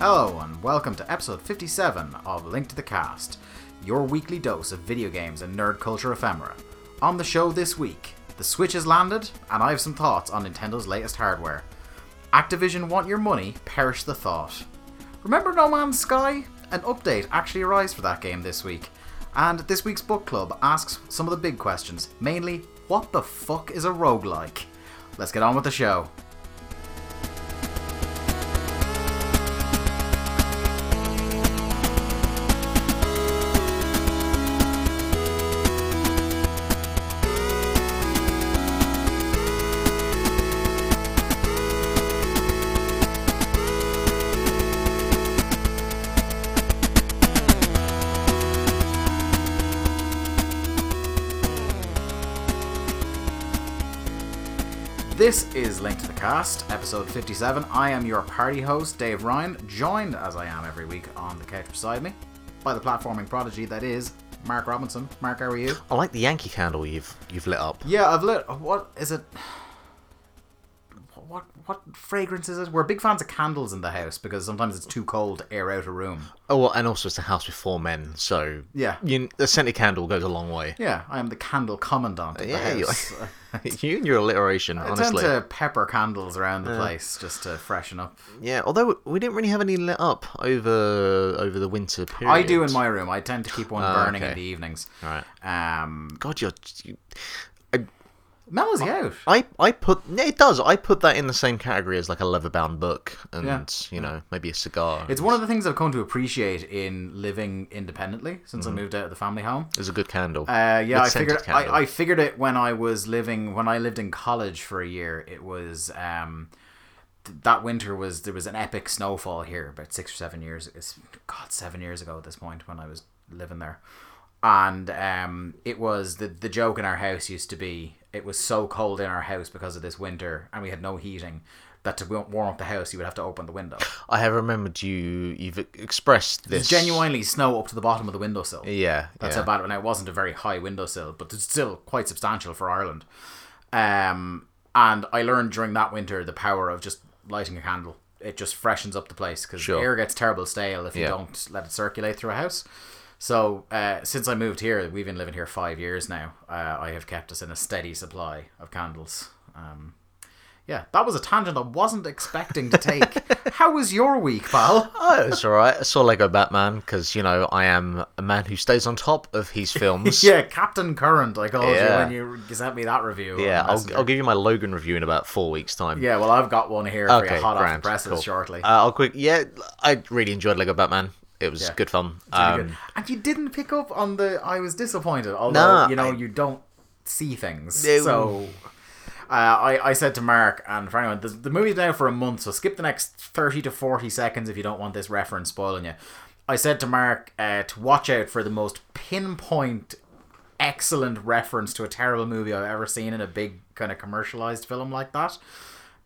Hello, and welcome to episode 57 of Link to the Cast, your weekly dose of video games and nerd culture ephemera. On the show this week, the Switch has landed, and I have some thoughts on Nintendo's latest hardware. Activision want your money, perish the thought. Remember No Man's Sky? An update actually arrives for that game this week. And this week's book club asks some of the big questions, mainly, what the fuck is a roguelike? Let's get on with the show. Is Link to the Cast, episode 57. I am your party host, Dave Ryan, joined as I am every week on the couch beside me by the platforming prodigy that is Mark Robinson. Mark, how are you? I like the Yankee candle you've you've lit up. Yeah, I've lit. What is it? What what fragrance is it? We're big fans of candles in the house because sometimes it's too cold to air out a room. Oh, well, and also it's a house with four men, so Yeah. you, the scented candle goes a long way. Yeah, I am the candle commandant of the Yeah, house. you and your alliteration, I honestly. tend to pepper candles around the place just to freshen up. Yeah, although we didn't really have any lit up over over the winter period. I do in my room. I tend to keep one Ah, burning in okay. the evenings. Right. Um, God, you're. You, you out. I I put yeah, it does. I put that in the same category as like a leather bound book, and Yeah. you know maybe a cigar. It's one of the things I've come to appreciate in living independently since Mm-hmm. I moved out of the family home. It's a good candle. Uh, yeah, With I scented figured candle. I, I figured it when I was living when I lived in college for a year. It was um, th- that winter was there was an epic snowfall here about six or seven years. It's God seven years ago at this point when I was living there, and um, it was the the joke in our house used to be it was so cold in our house because of this winter and we had no heating that to warm up the house you would have to open the window. I have remembered you. You've expressed this It's genuinely snow up to the bottom of the windowsill. Yeah, That's yeah. how bad it. Now it wasn't a very high windowsill, but it's still quite substantial for Ireland. Um, and I learned during that winter the power of just lighting a candle. It just freshens up the place because Sure. air gets terrible stale if you Yeah. don't let it circulate through a house. So uh, since I moved here, we've been living here five years now. Uh, I have kept us in a steady supply of candles. Um, yeah, that was a tangent I wasn't expecting to take. How was your week, pal? Oh, it's all right. I saw Lego Batman because you know I am a man who stays on top of his films. Yeah, Captain Current. I called Yeah. you when you sent me that review. Yeah, I'll, I'll give you my Logan review in about four weeks' time. Yeah, well, I've got one here for Okay, you, hot off the presses cool. shortly. Uh, I'll quick. Yeah, I really enjoyed Lego Batman. It was Yeah. good fun. Um, good. And you didn't pick up on the. I was disappointed, although Nah, you know I- you don't see things. No. So uh, I I said to Mark and for anyone, the, the movie's now for a month, so skip the next thirty to forty seconds if you don't want this reference spoiling you. I said to Mark uh, to watch out for the most pinpoint, excellent reference to a terrible movie I've ever seen in a big kind of commercialized film like that.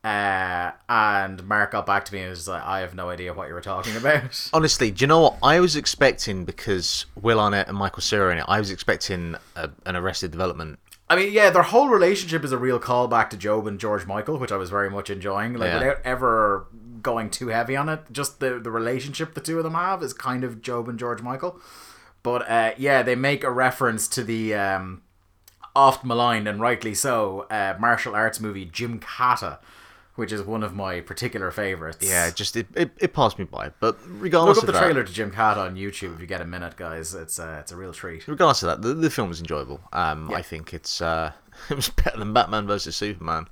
Uh, and Mark got back to me and was like, I have no idea what you were talking about. honestly, do you know what I was expecting? Because Will Arnett and Michael Cera in it, I was expecting a, an Arrested Development. I mean, yeah, their whole relationship is a real callback to Gob and George Michael, which I was very much enjoying. Like Yeah. without ever going too heavy on it, just the the relationship the two of them have is kind of Gob and George Michael. But uh, yeah, they make a reference to the um, oft maligned and rightly so uh, martial arts movie Gymkata, which is one of my particular favorites. Yeah, just it, it, it passed me by. But regardless, Look up the that, trailer to Gymkata on YouTube if you get a minute, guys. It's uh, it's a real treat. regardless of that, the, the film was enjoyable. Um, I think it's uh, it was better than Batman versus Superman.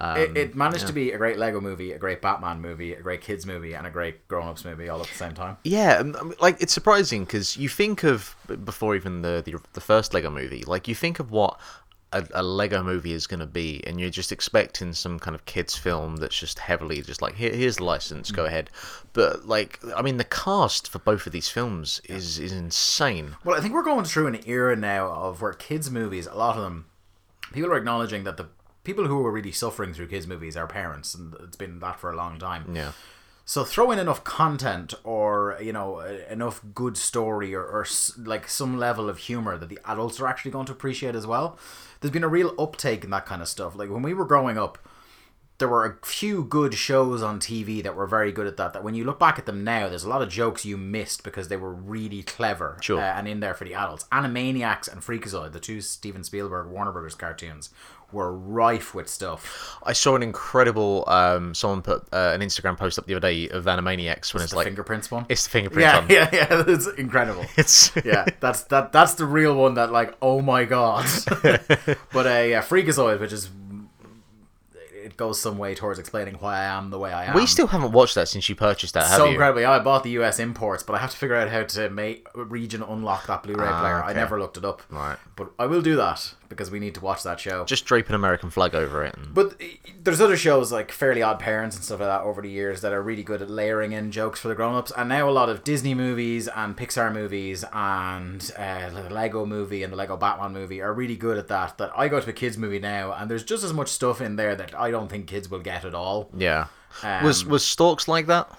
Um, It, it managed to be a great Lego movie, a great Batman movie, a great kids movie, and a great grown ups movie all at the same time. Yeah, um, um, like it's surprising because you think of before even the, the the first Lego movie, like you think of what a, a Lego movie is going to be, and you're just expecting some kind of kids film that's just heavily just like Here, here's the license, go mm. ahead. But like, I mean, the cast for both of these films is is insane. Well, I think we're going through an era now of where kids' movies, a lot of them, people are acknowledging that the people who are really suffering through kids' movies are parents, and it's been that for a long time. Yeah. So throw in enough content or you know enough good story or, or like some level of humor that the adults are actually going to appreciate as well. There's been a real uptake in that kind of stuff. Like when we were growing up, there were a few good shows on TV that were very good at that. That when you look back at them now, there's a lot of jokes you missed because they were really clever Sure. uh, and in there for the adults. Animaniacs and Freakazoid, the two Steven Spielberg Warner Brothers cartoons, were rife with stuff. I saw an incredible. Um, someone put uh, an Instagram post up the other day of Animaniacs when it's, The like fingerprints one. it's the fingerprint yeah, one. yeah, yeah. It's incredible. It's yeah, that's that. That's the real one. That like, oh my god. but a uh, yeah, Freakazoid, which is it goes some way towards explaining why I am the way I am. we still haven't watched that since you purchased that, have so you? incredibly. I bought the US imports, but I have to figure out how to make region unlock that Blu-ray Ah, player. I never looked it up. Right. But I will do that because we need to watch that show. Just drape an American flag over it. And... But eh, there's other shows like Fairly Odd Parents and stuff like that over the years that are really good at layering in jokes for the grown-ups. And now a lot of Disney movies and Pixar movies and uh, the Lego movie and the Lego Batman movie are really good at that. That I go to a kids movie now and there's just as much stuff in there that I don't think kids will get at all. Yeah. Um, was was Storks like that?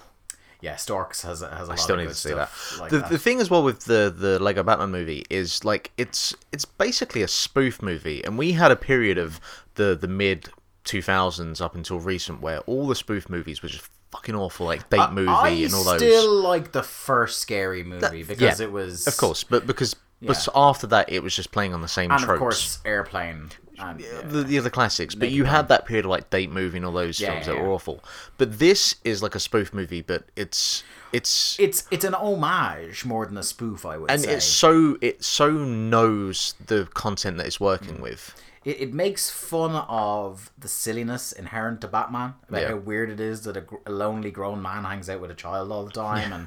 Yeah, Storks has a, has a lot Still of need good to see that. like the that. the thing as well with the the Lego Batman movie is like it's it's basically a spoof movie, and we had a period of the the mid two thousands up until recent where all the spoof movies were just fucking awful, like Date Movie I and all those. I still like the first scary movie because yeah, it was, Of course, but because but after that, it was just playing on the same and tropes. of course Airplane. And, yeah. the, the other classics, but you had that period of like date movie and all those Yeah, films that were awful. But this is like a spoof movie, but it's it's It's it's an homage more than a spoof, I would say. and say. it's so it so knows the content that it's working Mm. with. it, it makes fun of the silliness inherent to Batman about how weird it is that a, a lonely grown man hangs out with a child all the time and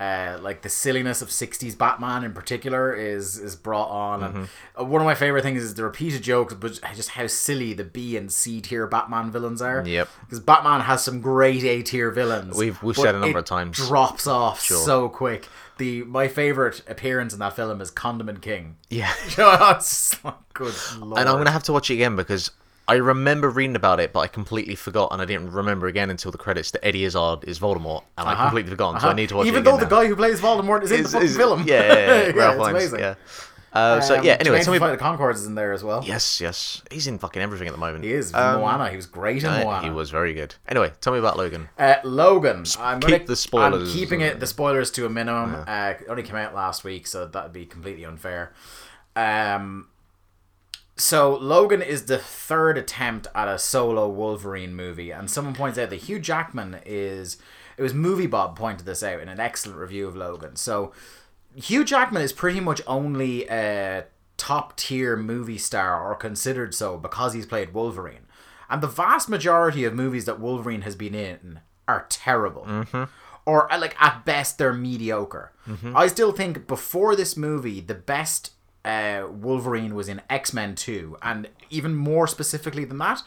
uh, like the silliness of 60s Batman in particular is is brought on and Mm-hmm. uh, one of my favorite things is the repeated jokes but just how silly the B and C tier Batman villains are Yep. because Batman has some great A tier villains We've- we've said a number of times. drops off so quick the my favorite appearance in that film is Condiment King Yeah. it's just like, good lord. And I'm gonna have to watch it again because I remember reading about it, but I completely forgot, and I didn't remember again until the credits that Eddie Izzard is Voldemort, and I completely forgotten. So I need to watch Uh-huh. Even it again. though the now. guy who plays Voldemort is in the Is- fucking is- film. Yeah, yeah, yeah, Ralph it's amazing. Yeah. Uh, so Um, yeah. Anyway, Jermaine tell me. from the Conchords is in there as well. Yes, yes. He's in fucking everything at the moment. He is. Um, Moana. He was great in uh, Moana. he was very good. Anyway, tell me about Logan. Uh, Logan. I'm keep gonna, the spoilers. I'm keeping it the spoilers to a minimum. Uh, it only came out last week, so that'd be completely unfair. Um, so Logan is the third attempt at a solo Wolverine movie, and someone points out that Hugh Jackman is. It was Movie Bob pointed this out in an excellent review of Logan. So Hugh Jackman is pretty much only a top tier movie star or considered so because he's played Wolverine. And the vast majority of movies that Wolverine has been in are terrible. Or uh, like at best they're mediocre. I still think before this movie the best uh, Wolverine was in X-Men 2 and even more specifically than that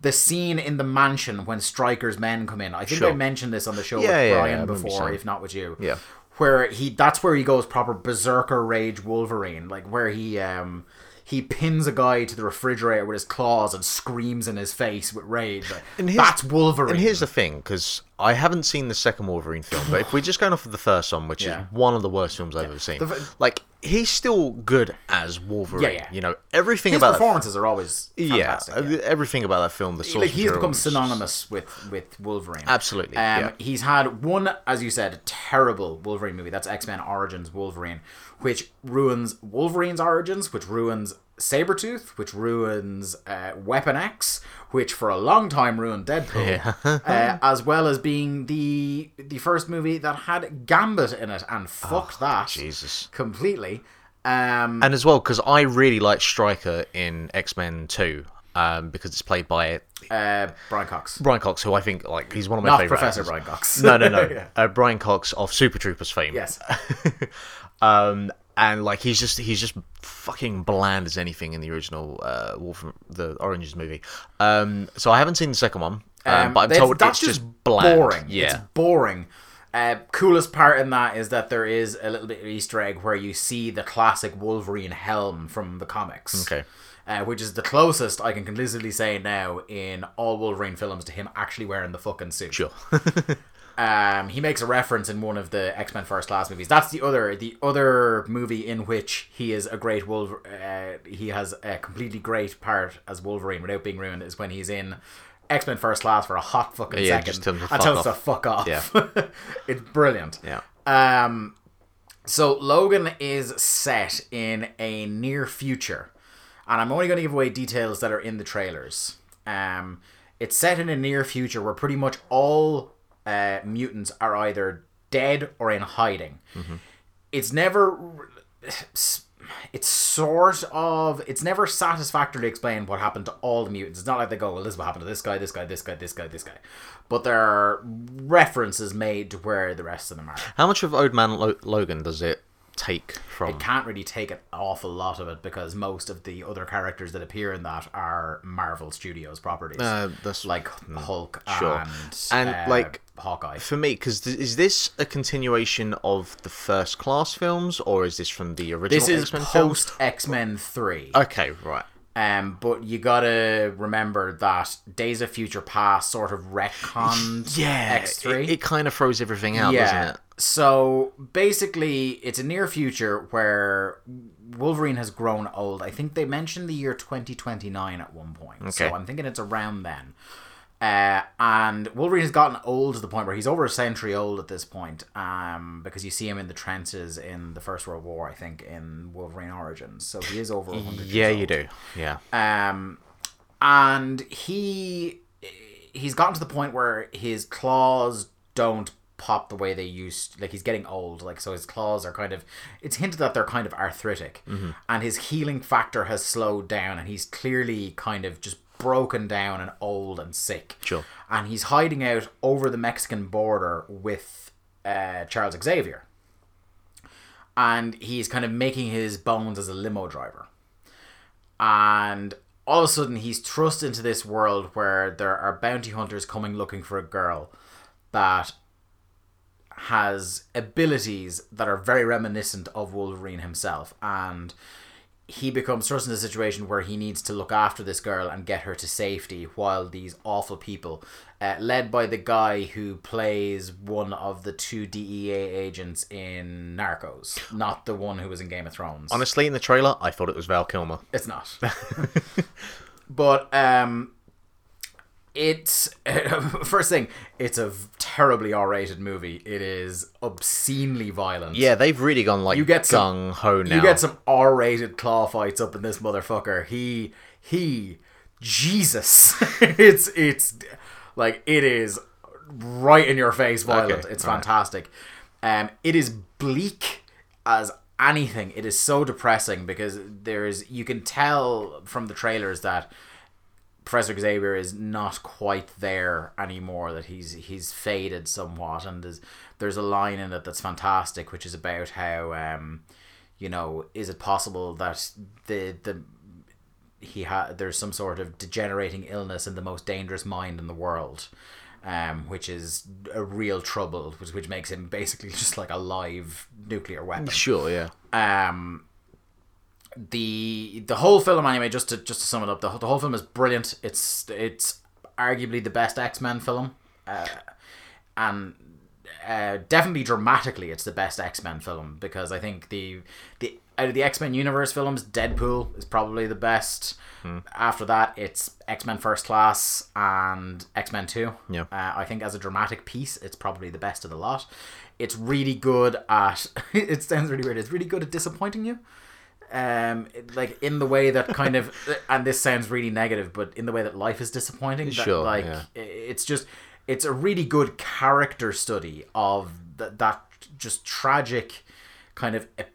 the scene in the mansion when Stryker's men come in. I think I mentioned this on the show Yeah, with yeah, Brian yeah, before, if not with you Yeah. where he that's where he goes proper berserker rage Wolverine, like where he um he pins a guy to the refrigerator with his claws and screams in his face with rage. Like, And that's Wolverine. And here's the thing, because I haven't seen the second Wolverine film, but if we're just going off of the first one, which Yeah. is one of the worst films I've ever seen, The like he's still good as Wolverine. Yeah, yeah. You know everything his about that- performances are always yeah, fantastic. yeah. everything about that film. The source like he's become synonymous with with Wolverine. Absolutely, Um, yeah. He's had one, as you said, terrible Wolverine movie. That's X Men Origins Wolverine, which ruins Wolverine's origins, which ruins Sabretooth, which ruins uh, Weapon X, which for a long time ruined Deadpool, uh, as well as being the the first movie that had Gambit in it, and fucked that Oh, Jesus. completely. Um, And as well, because I really like Stryker in X Men Two, um, because it's played by uh, Brian Cox, Brian Cox, who I think like he's one of my not favorite. Professor actors. Brian Cox. No, no, no. Yeah. uh, Brian Cox of Super Troopers fame. Yes. um, and like he's just he's just fucking bland as anything in the original uh, Wolf the Oranges movie. Um, so I haven't seen the second one, um, Um, but I'm told that's it's just bland. boring. Yeah, It's boring. Uh, coolest part in that is that there is a little bit of Easter egg where you see the classic Wolverine helm from the comics. Okay. Uh, which is the closest I can conclusively say now in all Wolverine films to him actually wearing the fucking suit. sure. Um, he makes a reference in one of the X Men First Class movies. That's the other the other movie in which he is a great Wolver- uh, He has a completely great part as Wolverine without being ruined. Is when he's in X Men First Class for a hot fucking Yeah, second just tell them to fuck us to off. fuck off. Yeah. it's brilliant. Yeah. Um, so Logan is set in a near future, and I'm only going to give away details that are in the trailers. Um, it's set in a near future where pretty much all uh, mutants are either dead or in hiding. It's never. It's sort of. It's never satisfactorily explained what happened to all the mutants. It's not like they go, well, this is what happened to this guy, this guy, this guy, this guy, this guy. But there are references made to where the rest of them are. How much of Old Man Lo- Logan does it take from? It can't really take an awful lot of it because most of the other characters that appear in that are Marvel Studios properties, Uh, that's like Hulk sure. and And, uh, like, Hawkeye. for me because is this a continuation of the first class films or is this from the original This is X-Men post X Men Three. Okay, right. Um, but you gotta remember that Days of Future Past sort of retconned X three. It, it kind of throws everything out, doesn't it? So basically, it's a near future where Wolverine has grown old. I think they mentioned the year 2029 at one point. Okay. So I'm thinking it's around then. Uh, and Wolverine has gotten old to the point where he's over a century old at this point. Um, because you see him in the trenches in the First World War, I think, in Wolverine Origins. So he is over 100 Yeah, you do. Yeah. Um, and he he's gotten to the point where his claws don't pop the way they used. Like he's getting old. Like so, his claws are kind of. It's hinted that they're kind of arthritic, and his healing factor has slowed down, and he's clearly kind of just broken down and old and sick. Sure. And he's hiding out over the Mexican border with uh, Charles Xavier. And he's kind of making his bones as a limo driver and all of a sudden he's thrust into this world where there are bounty hunters coming looking for a girl that has abilities that are very reminiscent of Wolverine himself and he becomes thrust into a situation where he needs to look after this girl and get her to safety while these awful people uh, led by the guy who plays one of the two DEA agents in Narcos not the one who was in Game of Thrones Honestly, in the trailer, I thought it was Val Kilmer. it's not. but um, it's first thing. It's a terribly R-rated movie. It is obscenely violent. Yeah, they've really gone like You get gung ho now. you get some R-rated claw fights up in this motherfucker. He he, Jesus, it's it's like it is right in your face violent. Okay, It's fantastic. Um, it is bleak as anything. It is so depressing because there's you can tell from the trailers that Professor Xavier is not quite there anymore. That he's he's faded somewhat, and there's there's a line in it that's fantastic, which is about how um, you know, is it possible that the the he had there's some sort of degenerating illness in the most dangerous mind in the world, um, which is a real trouble, which which makes him basically just like a live nuclear weapon Sure, yeah. um the the whole film anyway just to just to sum it up the, the whole film is brilliant it's it's arguably the best x-men film uh, and uh, definitely dramatically it's the best x-men film because i think the the out of the x-men universe films deadpool is probably the best after that it's x-men first class and x-men 2 Yeah. uh, I think as a dramatic piece, it's probably the best of the lot. It's really good at. it sounds really weird. It's really good at disappointing you. Um, like in the way that kind of, and this sounds really negative, but in the way that life is disappointing. That, Sure, Like yeah. it's just, it's a really good character study of th- that just tragic kind of ep-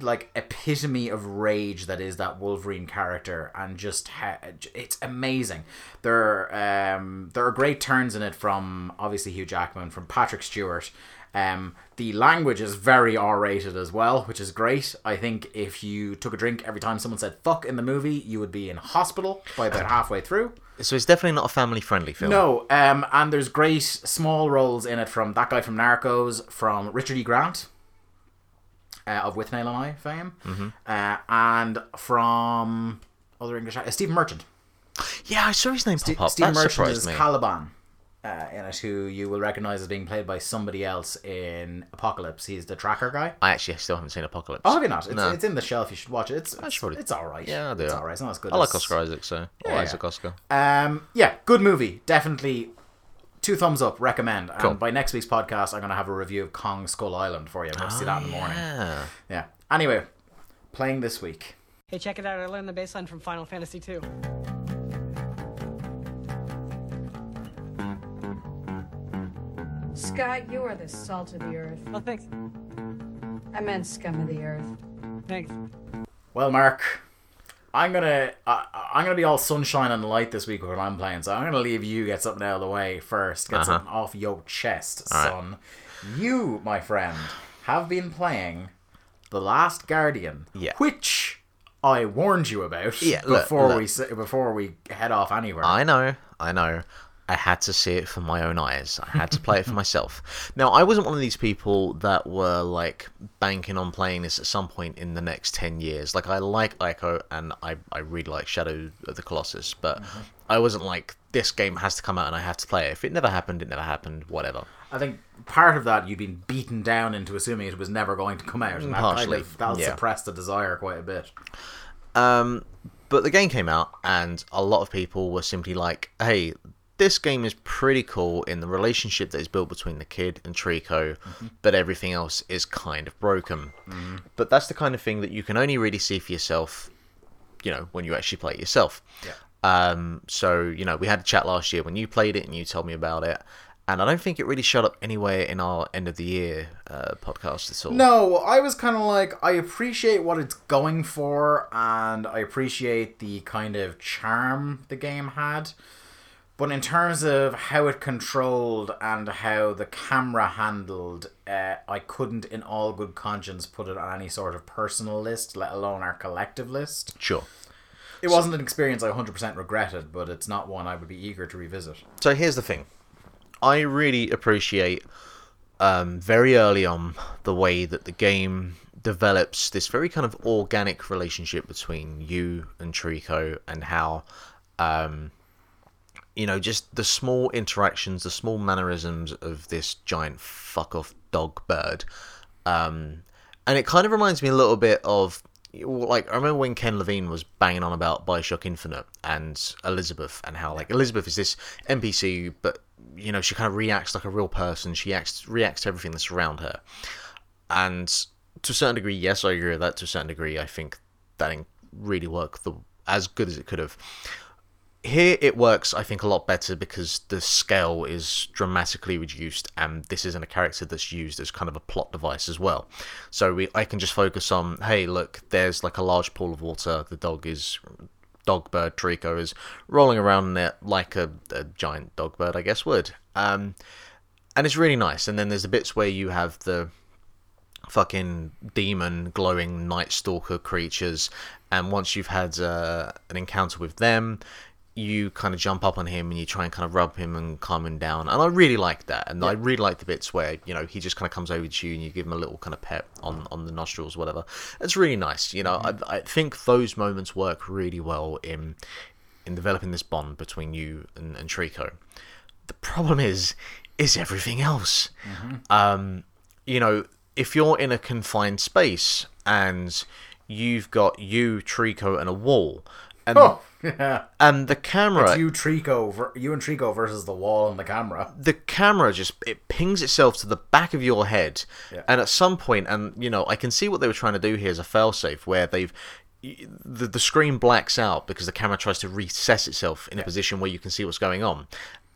like epitome of rage that is that Wolverine character and just ha- it's amazing. There um there are great turns in it from obviously Hugh Jackman from Patrick Stewart. Um, the language is very R rated as well, which is great. I think if you took a drink every time someone said fuck in the movie, you would be in hospital by about halfway through. So it's definitely not a family friendly film. No, um, and there's great small roles in it from that guy from Narcos, from Richard E. Grant, uh, of Withnail and I fame, uh, and from other English uh, Stephen Merchant. Yeah, I saw his name pop up. That Merchant surprised is me. Caliban. Uh, in it who you will recognize as being played by somebody else in Apocalypse. He's the tracker guy. I actually still haven't seen Apocalypse. Oh, have you not? It's, No. it's in the shelf. You should watch it. It's it's, probably- it's all right. Yeah, I do. It's all right. It's not as good. I like as, Oscar Isaac, so or Yeah, Isaac yeah. Oscar. Um, yeah, good movie. Definitely two thumbs up. Recommend. Cool. And by next week's podcast, I'm going to have a review of Kong Skull Island for you. I'm going to see that in the morning. Yeah. Yeah. Anyway, playing this week. Hey, check it out. I learned the baseline from Final Fantasy II. Scott, you are the salt of the earth. Oh, thanks. I meant scum of the earth. Thanks. Well, Mark, I'm gonna I I'm gonna be all sunshine and light this week with what I'm playing. So I'm gonna leave you get something out of the way first. Get Uh-huh. something off your chest, All right. son. You, my friend, have been playing The Last Guardian, Yeah. which I warned you about Yeah, look, before look. we s- before we head off anywhere. I know, I know. I had to see it for my own eyes. I had to play it for myself. Now, I wasn't one of these people that were like banking on playing this at some point in the next 10 years. Like, I like Ico and I, I really like Shadow of the Colossus, but I wasn't like, this game has to come out and I have to play it. If it never happened, it never happened, whatever. I think part of that you've been beaten down into assuming it was never going to come out, and that kind Partially, of that'll yeah. suppress the desire quite a bit. Um, but the game came out, and a lot of people were simply like, "Hey, this game is pretty cool in the relationship that is built between the kid and Trico, but everything else is kind of broken." But that's the kind of thing that you can only really see for yourself, you know, when you actually play it yourself. Yeah. Um, so you know, we had a chat last year when you played it and you told me about it. And I don't think it really showed up anywhere in our end of the year uh, podcast at all. No, I was kind of like, I appreciate what it's going for, and I appreciate the kind of charm the game had. But in terms of how it controlled and how the camera handled, uh, I couldn't, in all good conscience, put it on any sort of personal list, let alone our collective list. Sure. It wasn't an experience I 100% regretted, but it's not one I would be eager to revisit. So here's the thing. I really appreciate um, very early on the way that the game develops this very kind of organic relationship between you and Trico and how um, you know just the small interactions the small mannerisms of this giant fuck off dog bird um, and it kind of reminds me a little bit of like I remember when Ken Levine was banging on about Bioshock Infinite and Elizabeth and how like Elizabeth is this NPC, but you know she kind of reacts like a real person. She acts reacts to everything that's around her, and to a certain degree, yes, I agree with that. To a certain degree, I think that didn't really work as good as it could have. Here it works, I think, a lot better because the scale is dramatically reduced, and this isn't a character that's used as kind of a plot device as well. So we, I can just focus on, hey, look, there's like a large pool of water. The dog is, dog bird Trico is rolling around in it like a, a giant dog bird, I guess would. Um, and it's really nice. And then there's the bits where you have the fucking demon glowing night stalker creatures and once you've had uh, an encounter with them you kind of jump up on him and you try and kind of rub him and calm him down. And i really like that. And i really like the bits where you know he just kind of comes over to you and you give him a little kind of pet on mm. on the nostrils whatever. It's really nice you know. Mm-hmm. I, I think those moments work really well in in developing this bond between you and, and trico. The problem is is everything else. Mm-hmm. Um you know if you're in a confined space and you've got you trico and a wall and Oh, yeah. And the camera It's you, Trico, you and Trico versus the wall and the camera. the camera just it pings itself to the back of your head. Yeah. and at some point and you know i can see what they were trying to do here as a failsafe where they've the, the screen blacks out because the camera tries to recess itself in a position where you can see what's going on.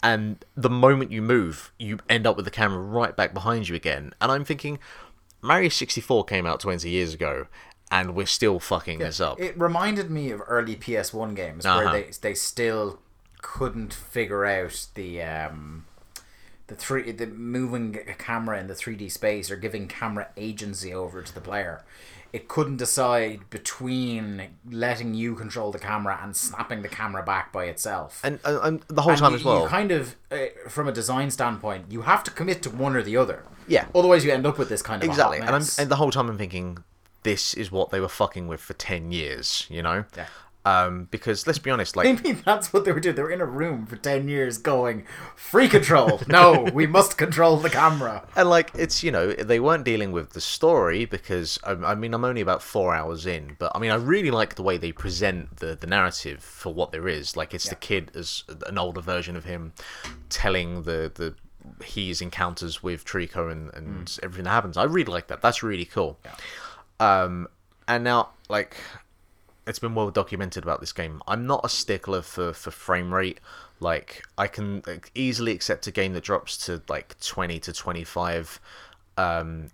And the moment you move you end up with the camera right back behind you again. And i'm thinking mario 64 came out 20 years ago and we're still fucking this up It reminded me of early PS1 games Uh-huh. where they they still couldn't figure out the um the three the moving a camera in the 3D space or giving camera agency over to the player. It couldn't decide between letting you control the camera and snapping the camera back by itself. and, and, and the whole And time you, as well You kind of, uh, from a design standpoint, you have to commit to one or the other. Yeah. Otherwise, you end up with this kind of a exactly and I'm and the whole time I'm thinking this is what they were fucking with for 10 years you know Yeah. Um, because let's be honest, like Maybe that's what they were doing. They were in a room for 10 years going, free control. No, we must control the camera. And like it's you know they weren't dealing with the story because I, I mean I'm only about four hours in, but I mean I really like the way they present the the narrative for what there is. Like it's the kid as an older version of him telling the the his encounters with Trico and and everything that happens. I really like that. That's really cool. Um, and now like it's been well documented about this game. I'm not a stickler for for frame rate. Like I can like, easily accept a game that drops to like 20 to 25 um,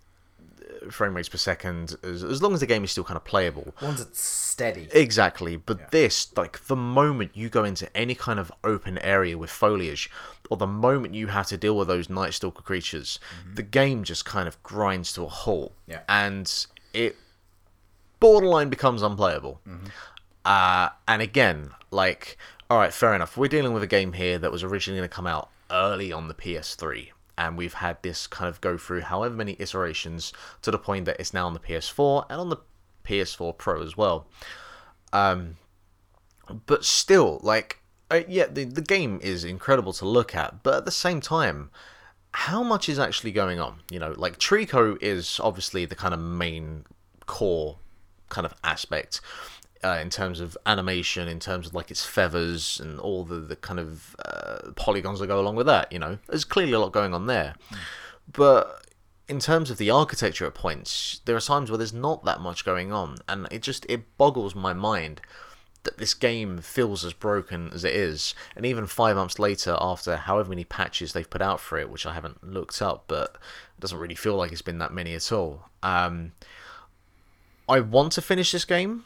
frame rates per second, as, as long as the game is still kind of playable. Once it's steady. Exactly, but this, like, the moment you go into any kind of open area with foliage, or the moment you have to deal with those Night Stalker creatures, the game just kind of grinds to a halt. Yeah. And it borderline becomes unplayable. Uh, and again, like, all right, fair enough. We're dealing with a game here that was originally going to come out early on the PS3, and we've had this kind of go through however many iterations to the point that it's now on the PS4 and on the PS4 Pro as well. Um, but still, like, uh, yeah, the the game is incredible to look at, but at the same time, how much is actually going on? You know, like Trico is obviously the kind of main core kind of aspect uh, in terms of animation, in terms of like its feathers and all the, the kind of uh, polygons that go along with that. You know, there's clearly a lot going on there, but in terms of the architecture at points, there are times where there's not that much going on, and it just it boggles my mind that this game feels as broken as it is. And even five months later, after however many patches they've put out for it, which I haven't looked up, but it doesn't really feel like it's been that many at all. Um, I want to finish this game.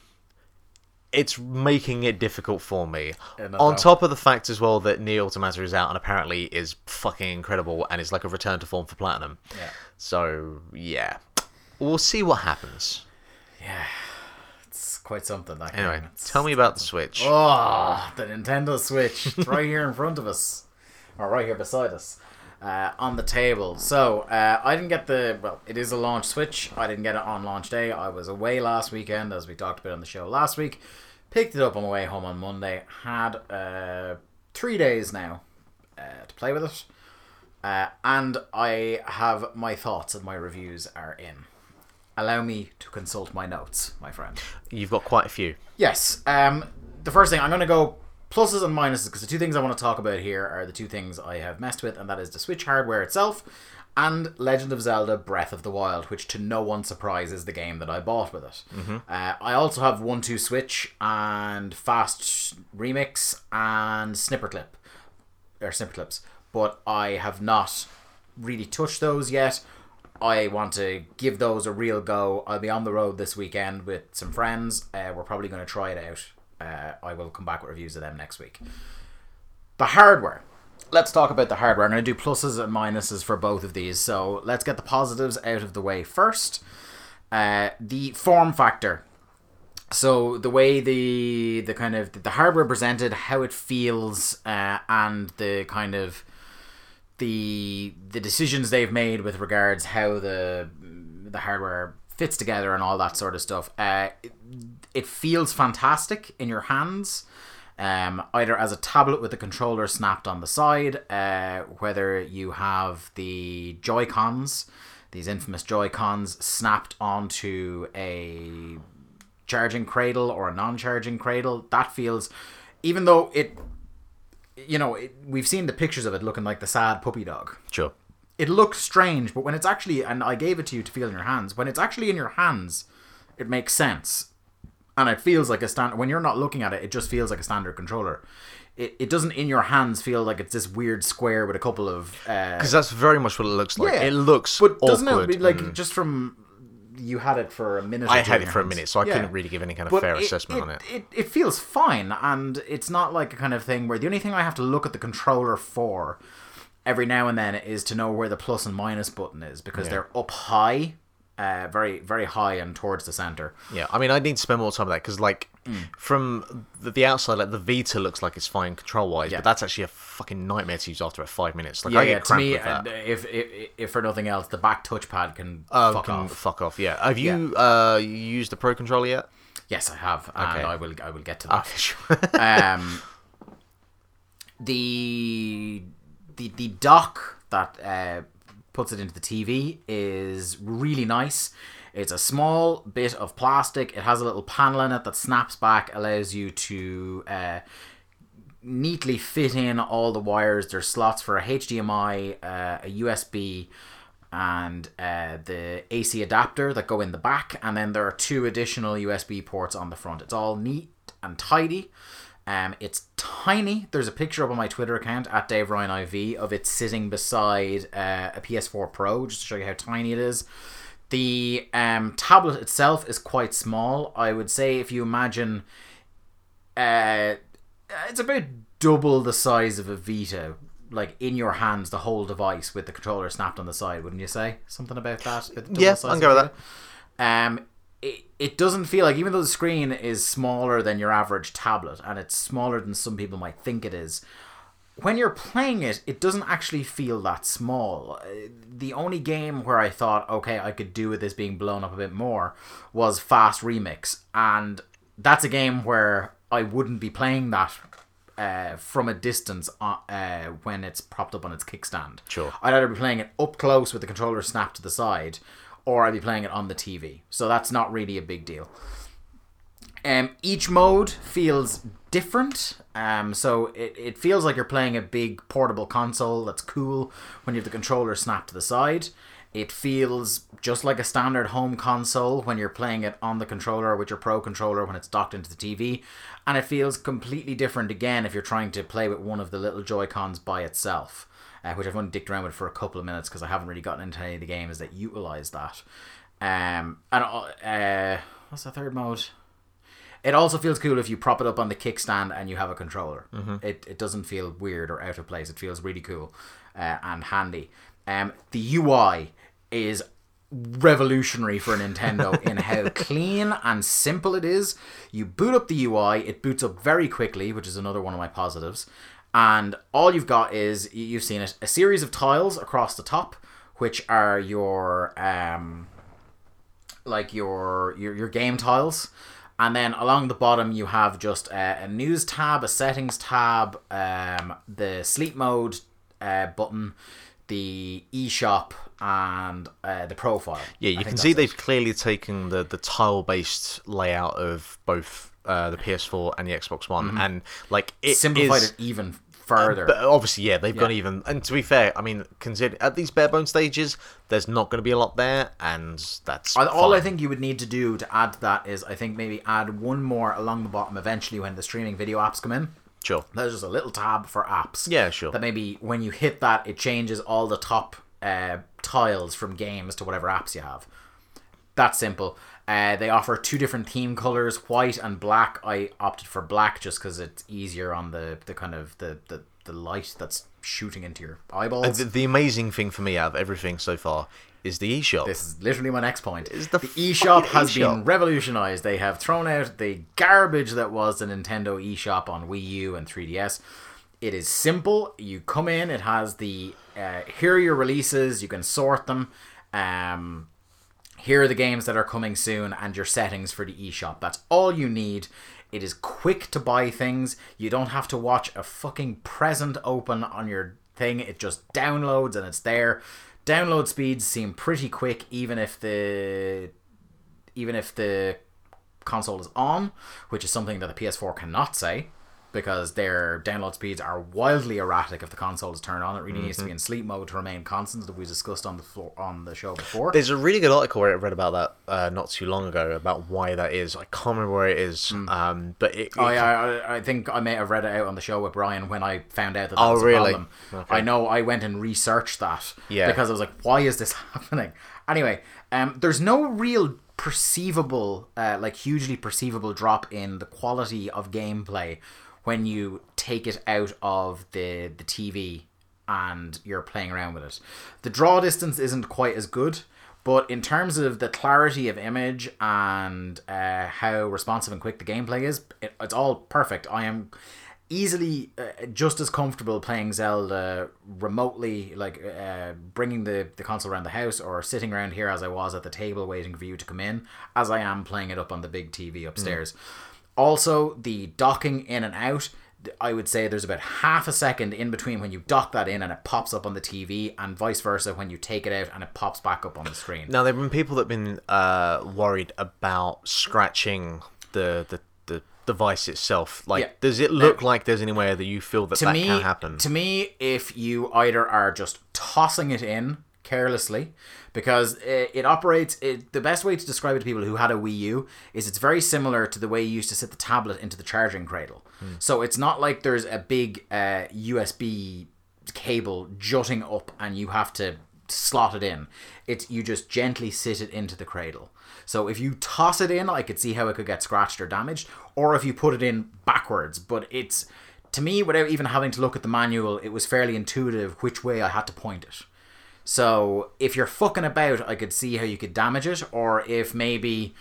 It's making it difficult for me. Yeah, no On top of the fact as well that Nier Automata is out and apparently is fucking incredible and is like a return to form for Platinum. Yeah. So yeah, we'll see what happens. It's quite something. That Anyway, game. Tell me about the Switch. Oh, the Nintendo Switch. It's right here in front of us. Or right here beside us. Uh, on the table. So, uh, I didn't get the. Well, it is a launch Switch. I didn't get it on launch day. I was away last weekend, as we talked about on the show last week. Picked it up on my way home on Monday. Had uh, three days now uh, to play with it. Uh, and I have my thoughts and my reviews are in. Allow me to consult my notes, my friend. You've got quite a few. Yes. Um, the first thing I'm going to go pluses and minuses because the two things I want to talk about here are the two things I have messed with, and that is the Switch hardware itself and Legend of Zelda: Breath of the Wild, which to no one's surprise is the game that I bought with it. Uh, I also have One Two Switch and Fast Remix and Snipper Clip or Snipper Clips, but I have not really touched those yet. I want to give those a real go. I'll be on the road this weekend with some friends. Uh, we're probably going to try it out. Uh, I will come back with reviews of them next week. The hardware. Let's talk about the hardware. I'm going to do pluses and minuses for both of these. So let's get the positives out of the way first. Uh, the form factor. So the way the the kind of the hardware presented, how it feels, uh, and the kind of the the decisions they've made with regards how the the hardware fits together and all that sort of stuff. Uh, it, it feels fantastic in your hands. Um, either as a tablet with the controller snapped on the side, uh, whether you have the Joy Cons, these infamous Joy Cons, snapped onto a charging cradle or a non-charging cradle. That feels, even though it, you know, it, we've seen the pictures of it looking like the sad puppy dog. Sure. It looks strange, but when it's actually, and I gave it to you to feel in your hands, when it's actually in your hands, it makes sense. And it feels like a stand. When you're not looking at it, it just feels like a standard controller. It, it doesn't in your hands feel like it's this weird square with a couple of uh, Because that's very much what it looks like. Yeah, It looks but doesn't it like and just from you had it for a minute? or I had it for a minute, so I Yeah. couldn't really give any kind of But fair it- assessment on it. it. It feels fine, and it's not like a kind of thing where the only thing I have to look at the controller for every now and then is to know where the plus and minus button is because they're up high, uh, very very high and towards the center. Yeah, I mean, I need to spend more time on that because, like, Mm. from the, the outside, like the Vita looks like it's fine control wise, Yeah. but that's actually a fucking nightmare to use after five minutes. Like, Yeah, I yeah. get To cramped me, with that. if, if if for nothing else, the back touchpad can Oh, fuck can off. fuck off. Yeah. Have you uh used the Pro controller yet? Yes, I have, and Okay. I will. I will get to that. Okay, sure. um, the the the dock that uh, puts it into the TV is really nice. It's a small bit of plastic. It has a little panel in it that snaps back, allows you to uh, neatly fit in all the wires. There's slots for a HDMI, uh, a USB, and uh, the AC adapter that go in the back, and then there are two additional USB ports on the front. It's all neat and tidy. Um, it's tiny. There's a picture up on my Twitter account at Dave Ryan IV of it sitting beside uh, a PS4 Pro, just to show you how tiny it is. The um, tablet itself is quite small. I would say if you imagine, uh, it's about double the size of a Vita, like in your hands, the whole device with the controller snapped on the side. Wouldn't you say something about that? Yeah, I'll go with Vita? Um, it, it doesn't feel like even though the screen is smaller than your average tablet and it's smaller than some people might think it is when you're playing it it doesn't actually feel that small Uh, the only game where i thought okay i could do with this being blown up a bit more was fast remix and that's a game where i wouldn't be playing that uh, from a distance uh, uh, when it's propped up on its kickstand Sure. I'd either be playing it up close with the controller snapped to the side, or I'd be playing it on the TV. So that's not really a big deal. Um, each mode feels different. Um, so it, it feels like you're playing a big portable console that's cool when you have the controller snapped to the side. It feels just like a standard home console when you're playing it on the controller with your Pro controller when it's docked into the TV. And it feels completely different again if you're trying to play with one of the little Joy-Cons by itself. Uh, which I've only dicked around with for a couple of minutes because I haven't really gotten into any of the games that utilize that. Um, and uh, what's the third mode? It also feels cool if you prop it up on the kickstand and you have a controller. It, it doesn't feel weird or out of place. It feels really cool uh, and handy. Um, the UI is revolutionary for Nintendo in how clean and simple it is. You boot up the UI, it boots up very quickly, which is another one of my positives. And all you've got is you've seen it a series of tiles across the top, which are your um, like your your, your game tiles and then along the bottom you have just a, a news tab a settings tab um, the sleep mode uh, button the eShop and uh, the profile. Yeah, you can see that's they've clearly taken the, the tile based layout of both uh, the PS4 and the Xbox One, and like it simplified is- it even further But obviously, yeah, they've gone even. And to be fair, I mean, consider at these bare bone stages, there's not going to be a lot there, and that's all all I fine. think you would need to do to add to that is I think maybe add one more along the bottom eventually when the streaming video apps come in Sure. There's just a little tab for apps. Yeah, sure. That maybe when you hit that, it changes all the top uh, tiles from games to whatever apps you have. That's simple. Uh, they offer two different theme colors, white and black. I opted for black just because it's easier on the, the kind of the, the, the light that's shooting into your eyeballs. The, the amazing thing for me out of everything so far is the eShop. This is literally my next point. Is the the eShop has been revolutionized. They have thrown out the garbage that was the Nintendo eShop on Wii U and 3DS. It is simple. You come in, it has the uh, here are your releases, you can sort them. Um, here are the games that are coming soon and your settings for the eShop. That's all you need. It is quick to buy things. You don't have to watch a fucking present open on your thing. It just downloads and it's there. Download speeds seem pretty quick even if the even if the console is on, which is something that the PS4 cannot say because their download speeds are wildly erratic if the console is turned on. It really needs to be in sleep mode to remain constant, that we discussed on the floor, on the show before. There's a really good article where I read about that uh, not too long ago about why that is. I can't remember where it is, um, but it, Oh it- yeah, I, I think I may have read it out on the show with Brian when I found out that that Oh, was really? problem. Okay. I know I went and researched that Yeah. because I was like, why is this happening? Anyway, um, there's no real perceivable, uh, like hugely perceivable drop in the quality of gameplay when you take it out of the the TV and you're playing around with it. The draw distance isn't quite as good, but in terms of the clarity of image and uh, how responsive and quick the gameplay is, it, it's all perfect. I am easily uh, just as comfortable playing Zelda remotely, like uh, bringing the, the console around the house or sitting around here as I was at the table waiting for you to come in, as I am playing it up on the big TV upstairs. Also, the docking in and out. I would say there's about half a second in between when you dock that in and it pops up on the TV, and vice versa when you take it out and it pops back up on the screen. Now there have been people that have been uh, worried about scratching the the, the device itself. Like, Yeah. does it look Now- like there's anywhere that you feel that that me, can happen? To me, if you either are just tossing it in carelessly, because it, it operates, it, the best way to describe it to people who had a Wii U is it's very similar to the way you used to sit the tablet into the charging cradle. So it's not like there's a big uh, USB cable jutting up and you have to slot it in. It's you just gently sit it into the cradle. So if you toss it in, I could see how it could get scratched or damaged, or if you put it in backwards. But it's to me, without even having to look at the manual, it was fairly intuitive which way I had to point it. So if you're fucking about, I could see how you could damage it, or if maybe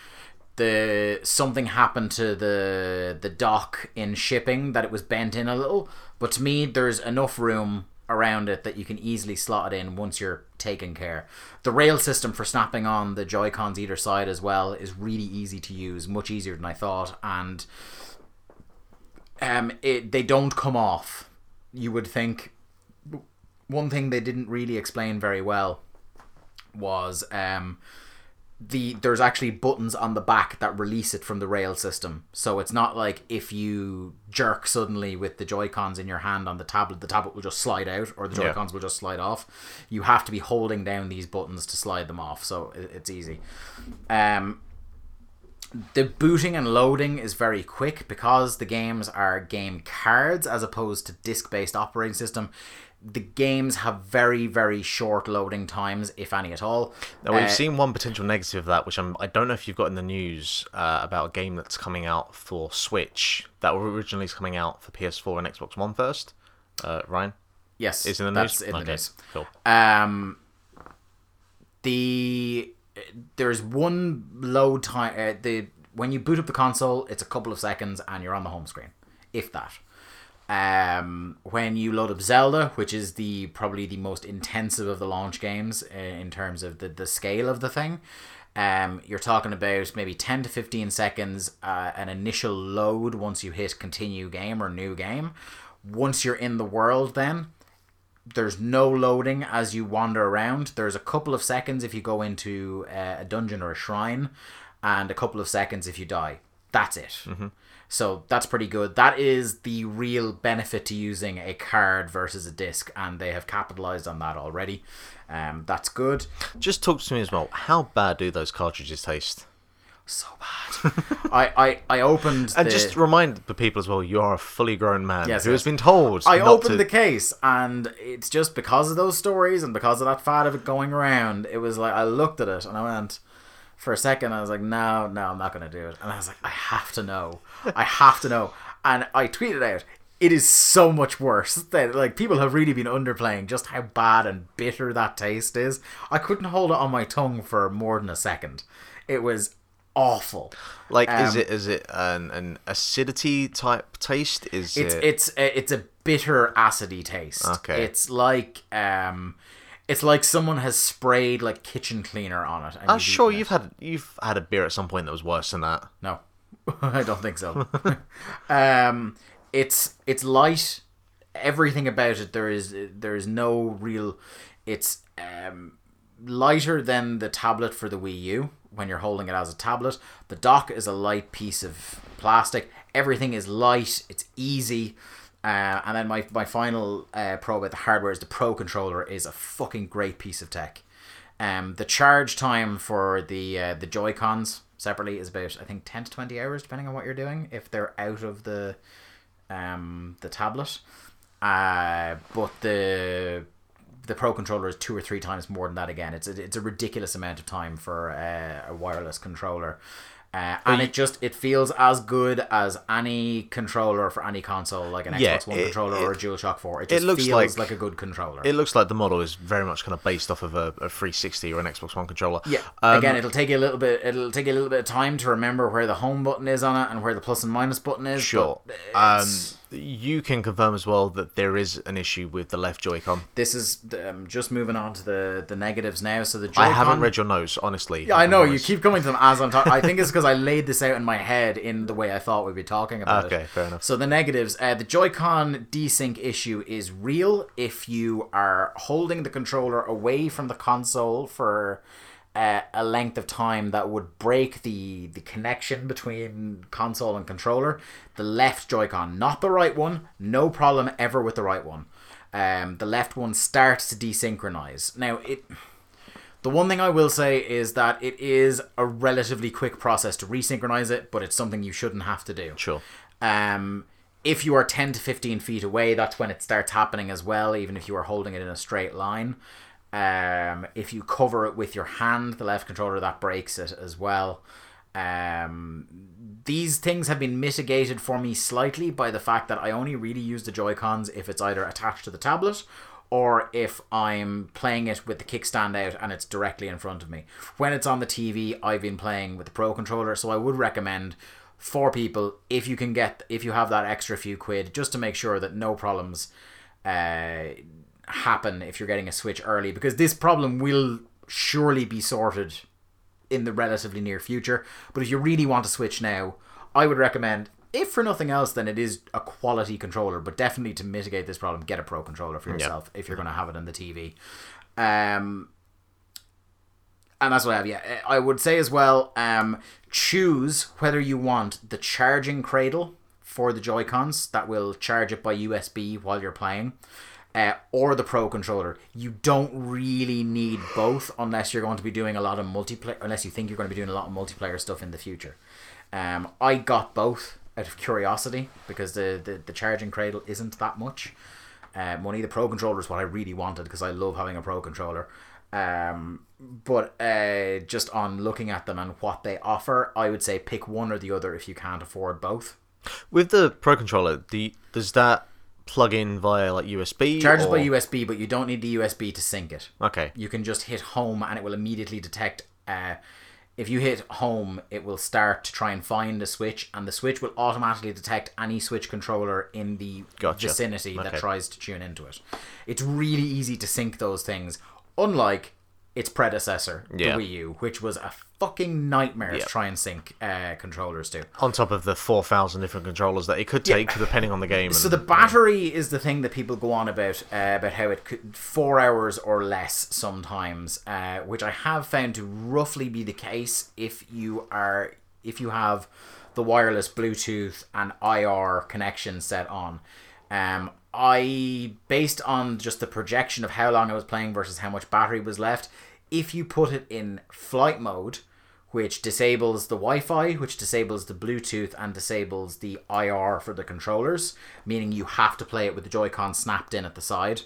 the something happened to the the dock in shipping that it was bent in a little. But to me, there's enough room around it that you can easily slot it in once you're taken care. The rail system for snapping on the Joy Cons either side as well is really easy to use, much easier than I thought, and um, it they don't come off. You would think. One thing they didn't really explain very well was um, the there's actually buttons on the back that release it from the rail system. So it's not like if you jerk suddenly with the Joy Cons in your hand on the tablet, the tablet will just slide out, or the Joy Yeah. Will just slide off. You have to be holding down these buttons to slide them off. So it's easy. Um, the booting and loading is very quick because the games are game cards as opposed to disc based operating system. The games have very, very short loading times, if any at all. Now we've Uh, seen one potential negative of that, which I'm, I don't know if you've got in the news uh, about a game that's coming out for Switch that originally is coming out for PS4 and Xbox One first. Uh, Rime, Yes, is in the news. that's in the okay, news. cool. Um, the there's one load time. Uh, the when you boot up the console, it's a couple of seconds and you're on the home screen, if that. Um, when you load up Zelda, which is the probably the most intensive of the launch games uh, in terms of the, the scale of the thing, um, you're talking about maybe 10 to 15 seconds uh, an initial load once you hit continue game or new game. Once you're in the world, then there's no loading as you wander around. There's a couple of seconds if you go into uh, a dungeon or a shrine, and a couple of seconds if you die. That's it. So that's pretty good. That is the real benefit to using a card versus a disc, and they have capitalized on that already. Um, that's good. Just talk to me as well. How bad do those cartridges taste? So bad. I, I, I opened And the, just remind the people as well, you are a fully grown man Yes, who yes. has been told. I opened to... the case, and it's just because of those stories and because of that fad of it going around. It was like I looked at it and I went for a second. I was like, no, no, I'm not going to do it. And I was like, I have to know. I have to know. And I tweeted out, it is so much worse. That like people have really been underplaying just how bad and bitter that taste is. I couldn't hold it on my tongue for more than a second. It was awful. Like, is Um, it is it an, an acidity type taste? Is it's it? it's a, it's a bitter acidy taste. Okay. It's like um it's like someone has sprayed like kitchen cleaner on it. I'm you've sure it. you've had you've had a beer at some point that was worse than that. No. I don't think so. um it's it's light everything about it there is there is no real it's um lighter than the tablet for the Wii U when you're holding it as a tablet. The dock is a light piece of plastic. Everything is light. It's easy. Uh, and then my, my final uh, pro about the hardware is the Pro controller is a fucking great piece of tech. Um, the charge time for the uh, the Joy Cons separately is about I think ten to twenty hours depending on what you're doing if they're out of the um, the tablet. Uh, but the the Pro controller is two or three times more than that. Again, it's a, it's a ridiculous amount of time for uh, a wireless controller. Uh, and it just it feels as good as any controller for any console, like an Yeah, Xbox One it- controller or a it- DualShock Four. It it just looks feels like- like, a good controller. It looks like the model is very much kind of based off of a, a 360 or an Xbox One controller. Yeah. Um, Again, it'll take you a little bit. It'll take you a little bit of time to remember where the home button is on it and where the plus and minus button is. Sure. Um, it's- you can confirm as well that there is an issue with the left Joy-Con. This is um, just moving on to the the negatives now. So the I Joy-Con, I haven't read your notes, honestly. Yeah, I know you keep coming to them as I'm talking. I think it's because I laid this out in my head in the way I thought we'd be talking about it. Okay, fair enough. So the negatives, uh, the Joy-Con desync issue is real if you are holding the controller away from the console for uh, a length of time that would break the the connection between console and controller. The left Joy-Con, not the right one. No problem ever with the right one. Um, the left one starts to desynchronize. Now it. The one thing I will say is that it is a relatively quick process to resynchronize it, but it's something you shouldn't have to do. Sure. Um, if you are 10 to 15 feet away, that's when it starts happening as well, even if you are holding it in a straight line. Um, if you cover it with your hand, the left controller, that breaks it as well. Um, these things have been mitigated for me slightly by the fact that I only really use the Joy Cons if it's either attached to the tablet or if I'm playing it with the kickstand out and it's directly in front of me. When it's on the TV, I've been playing with the Pro controller, so I would recommend for people if you can get if you have that extra few quid just to make sure that no problems uh, happen if you're getting a Switch early because this problem will surely be sorted in the relatively near future. But if you really want to switch now, I would recommend, if for nothing else, then it is a quality controller. But definitely to mitigate this problem, get a pro controller for yourself if you're going to have it on the TV. Um, and that's what I have. Yeah, I would say as well. Um, choose whether you want the charging cradle for the Joy Cons that will charge it by USB while you're playing, uh, or the Pro controller. You don't really need both unless you're going to be doing a lot of multiplayer. Unless you think you're going to be doing a lot of multiplayer stuff in the future. Um, I got both out of curiosity because the the, the charging cradle isn't that much uh, money. The Pro controller is what I really wanted because I love having a Pro controller. Um, but uh, just on looking at them and what they offer, I would say pick one or the other if you can't afford both. With the Pro controller, the does that plug in via like USB? Charges or- by USB, but you don't need the USB to sync it. Okay. You can just hit home and it will immediately detect. Uh, if you hit home, it will start to try and find a switch, and the switch will automatically detect any switch controller in the Gotcha. vicinity that tries to tune into it. It's really easy to sync those things, unlike its predecessor, Yeah. the Wii U, which was a fucking nightmare Yeah. to try and sync uh, controllers to. On top of the four thousand different controllers that it could take, depending on the game. So and- the battery is the thing that people go on about uh, about how it could four hours or less sometimes, uh, which I have found to roughly be the case if you are if you have the wireless Bluetooth and IR connection set on. Um, I based on just the projection of how long I was playing versus how much battery was left. If you put it in flight mode, which disables the Wi-Fi, which disables the Bluetooth, and disables the IR for the controllers, meaning you have to play it with the Joy-Con snapped in at the side.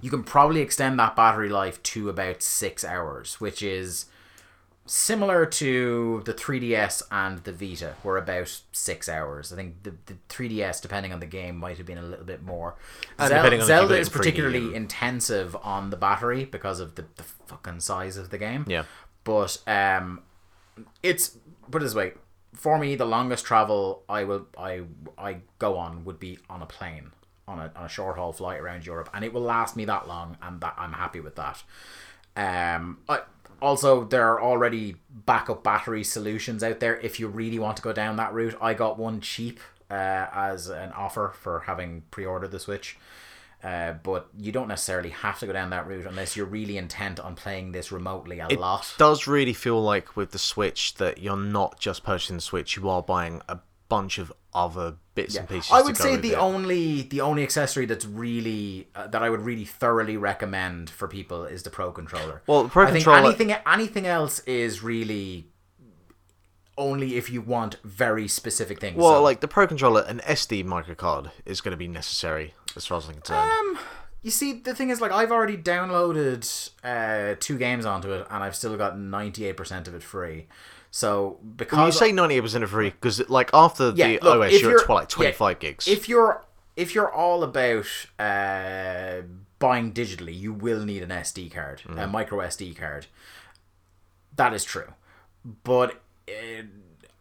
You can probably extend that battery life to about six hours, which is similar to the 3DS and the Vita, were about six hours. I think the, the 3DS, depending on the game, might have been a little bit more. And Zel- Zelda is in 3D particularly intensive on the battery because of the, the fucking size of the game. Yeah. But um, it's put it this way: for me, the longest travel I will I I go on would be on a plane on a, on a short haul flight around Europe, and it will last me that long, and that I'm happy with that. Um, I, also, there are already backup battery solutions out there if you really want to go down that route. I got one cheap uh, as an offer for having pre-ordered the Switch. Uh, but you don't necessarily have to go down that route unless you're really intent on playing this remotely a it lot. It does really feel like with the Switch that you're not just purchasing the Switch, you are buying a bunch of other bits and pieces. I would say the it. only the only accessory that's really uh, that I would really thoroughly recommend for people is the Pro controller. Well, the Pro I think anything anything else is really only if you want very specific things. Well, So, like the Pro controller, an SD microcard is going to be necessary as far as I'm concerned. um, you see, the thing is, like, I've already downloaded uh, two games onto it, and I've still got ninety eight percent of it free. So because When you say 98% of free, because like after yeah, the look, OS, you're, at like 25 yeah, gigs. If you're if you're all about uh, buying digitally, you will need an SD card, Mm-hmm. a micro SD card. That is true, but uh,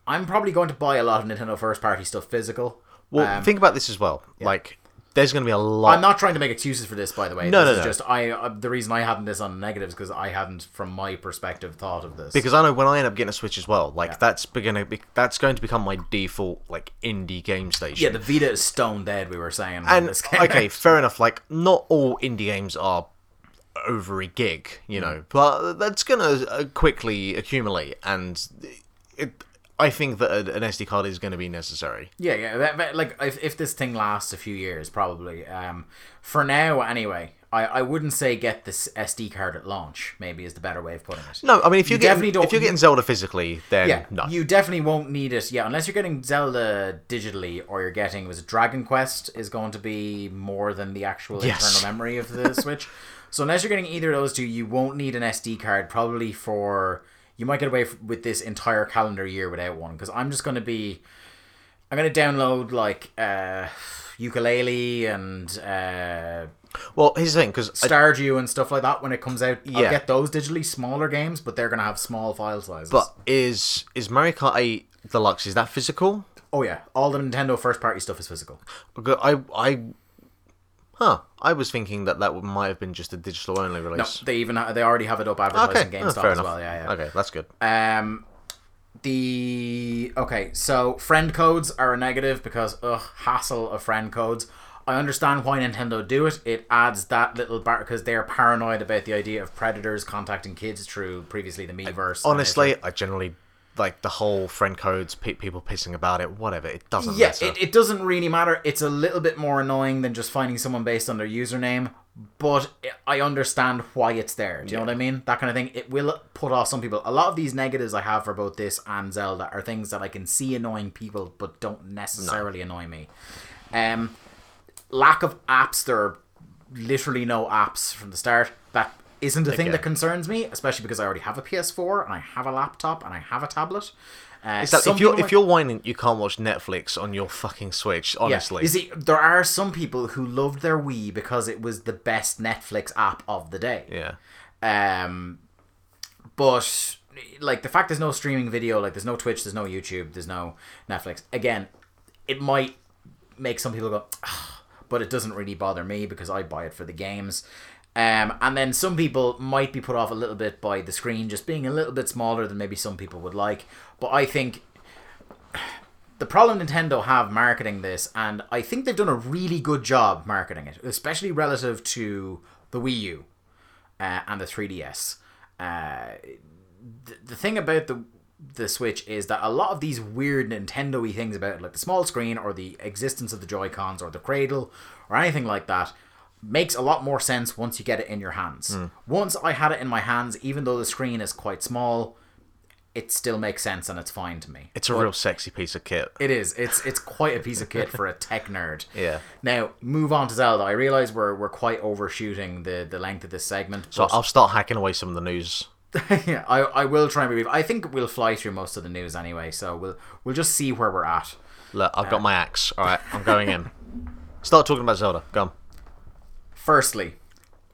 I'm probably going to buy a lot of Nintendo first party stuff physical. Well, Um, think about this as well. Like, there's going to be a lot. I'm not trying to make excuses for this, by the way. No, this no, no. just I. Uh, the reason I hadn't this on negatives because I hadn't, from my perspective, thought of this. because I know when I end up getting a Switch as well, like Yeah. that's going to be that's going to become my default like indie game station. yeah, the Vita is stone dead. We were saying. and okay, out. fair enough. Like, not all indie games are over a gig, you know, Mm. but that's gonna uh, quickly accumulate, and it. I think that an SD card is going to be necessary. Yeah, yeah. That, that- like if, if this thing lasts a few years, probably. Um, for now, anyway, I, I wouldn't say get this SD card at launch. Maybe is the better way of putting it. No, I mean if You you're getting definitely don't- if you're getting Zelda physically, then Yeah, no. you definitely won't need it. Yeah, unless you're getting Zelda digitally, or you're getting was it Dragon Quest is going to be more than the actual Yes. internal memory of the Switch. So unless you're getting either of those two, you won't need an SD card. Probably for you might get away f- with this entire calendar year without one. Because I'm just going to be, I'm going to download like uh, Yooka-Laylee and uh, Well, here's the thing, because Stardew and stuff like that when it comes out. I'll Yeah. get those digitally, smaller games, but they're going to have small file sizes. but is is Mario Kart 8 Deluxe is that physical? oh yeah, all the Nintendo first party stuff is physical. I I huh I was thinking that that might have been just a digital only release. No, they even ha- they already have it up advertising okay, oh, GameStop fair as well. Yeah, yeah. Okay, that's good. Um, the okay, so friend codes are a negative because ugh, hassle of friend codes. I understand why Nintendo do it. It adds that little bar because they're paranoid about the idea of predators contacting kids through previously the Miiverse. and Honestly, I generally like the whole friend codes, pe- people pissing about it, whatever. It doesn't yeah, matter. it, it doesn't really matter. It's a little bit more annoying than just finding someone based on their username, but I understand why it's there. Do you know what I mean? That kind of thing. It will put off some people. A lot of these negatives I have for both this and Zelda are things that I can see annoying people, but don't necessarily annoy me. Um, lack of apps. There are literally no apps from the start. That isn't a thing Okay. that concerns me, especially because I already have a PS4 and I have a laptop and I have a tablet. Uh, like if you're if you're whining, you can't watch Netflix on your fucking Switch. Honestly, yeah. You see, there are some people who loved their Wii because it was the best Netflix app of the day. yeah. Um, but like the fact there's no streaming video, like there's no Twitch, there's no YouTube, there's no Netflix. Again, it might make some people go, "Ah," but it doesn't really bother me because I buy it for the games. Um, and then some people might be put off a little bit by the screen just being a little bit smaller than maybe some people would like. But I think the problem Nintendo have marketing this, and I think they've done a really good job marketing it, especially relative to the Wii U uh, and the 3DS. Uh, the, the thing about the the Switch is that a lot of these weird Nintendo-y things about it, like the small screen or the existence of the Joy Cons or the cradle or anything like that, makes a lot more sense once you get it in your hands. Hmm. Once I had it in my hands, even though the screen is quite small, it still makes sense and it's fine to me. It's a real sexy piece of kit. It is. It's it's quite a piece of kit for a tech nerd. Yeah. Now move on to Zelda. I realize we're we're quite overshooting the the length of this segment. So I'll start hacking away some of the news. yeah, I, I will try and be brief. I think we'll fly through most of the news anyway, so we'll we'll just see where we're at. Look, I've got uh, my axe. All right, I'm going in. Start talking about Zelda. Go on. Firstly,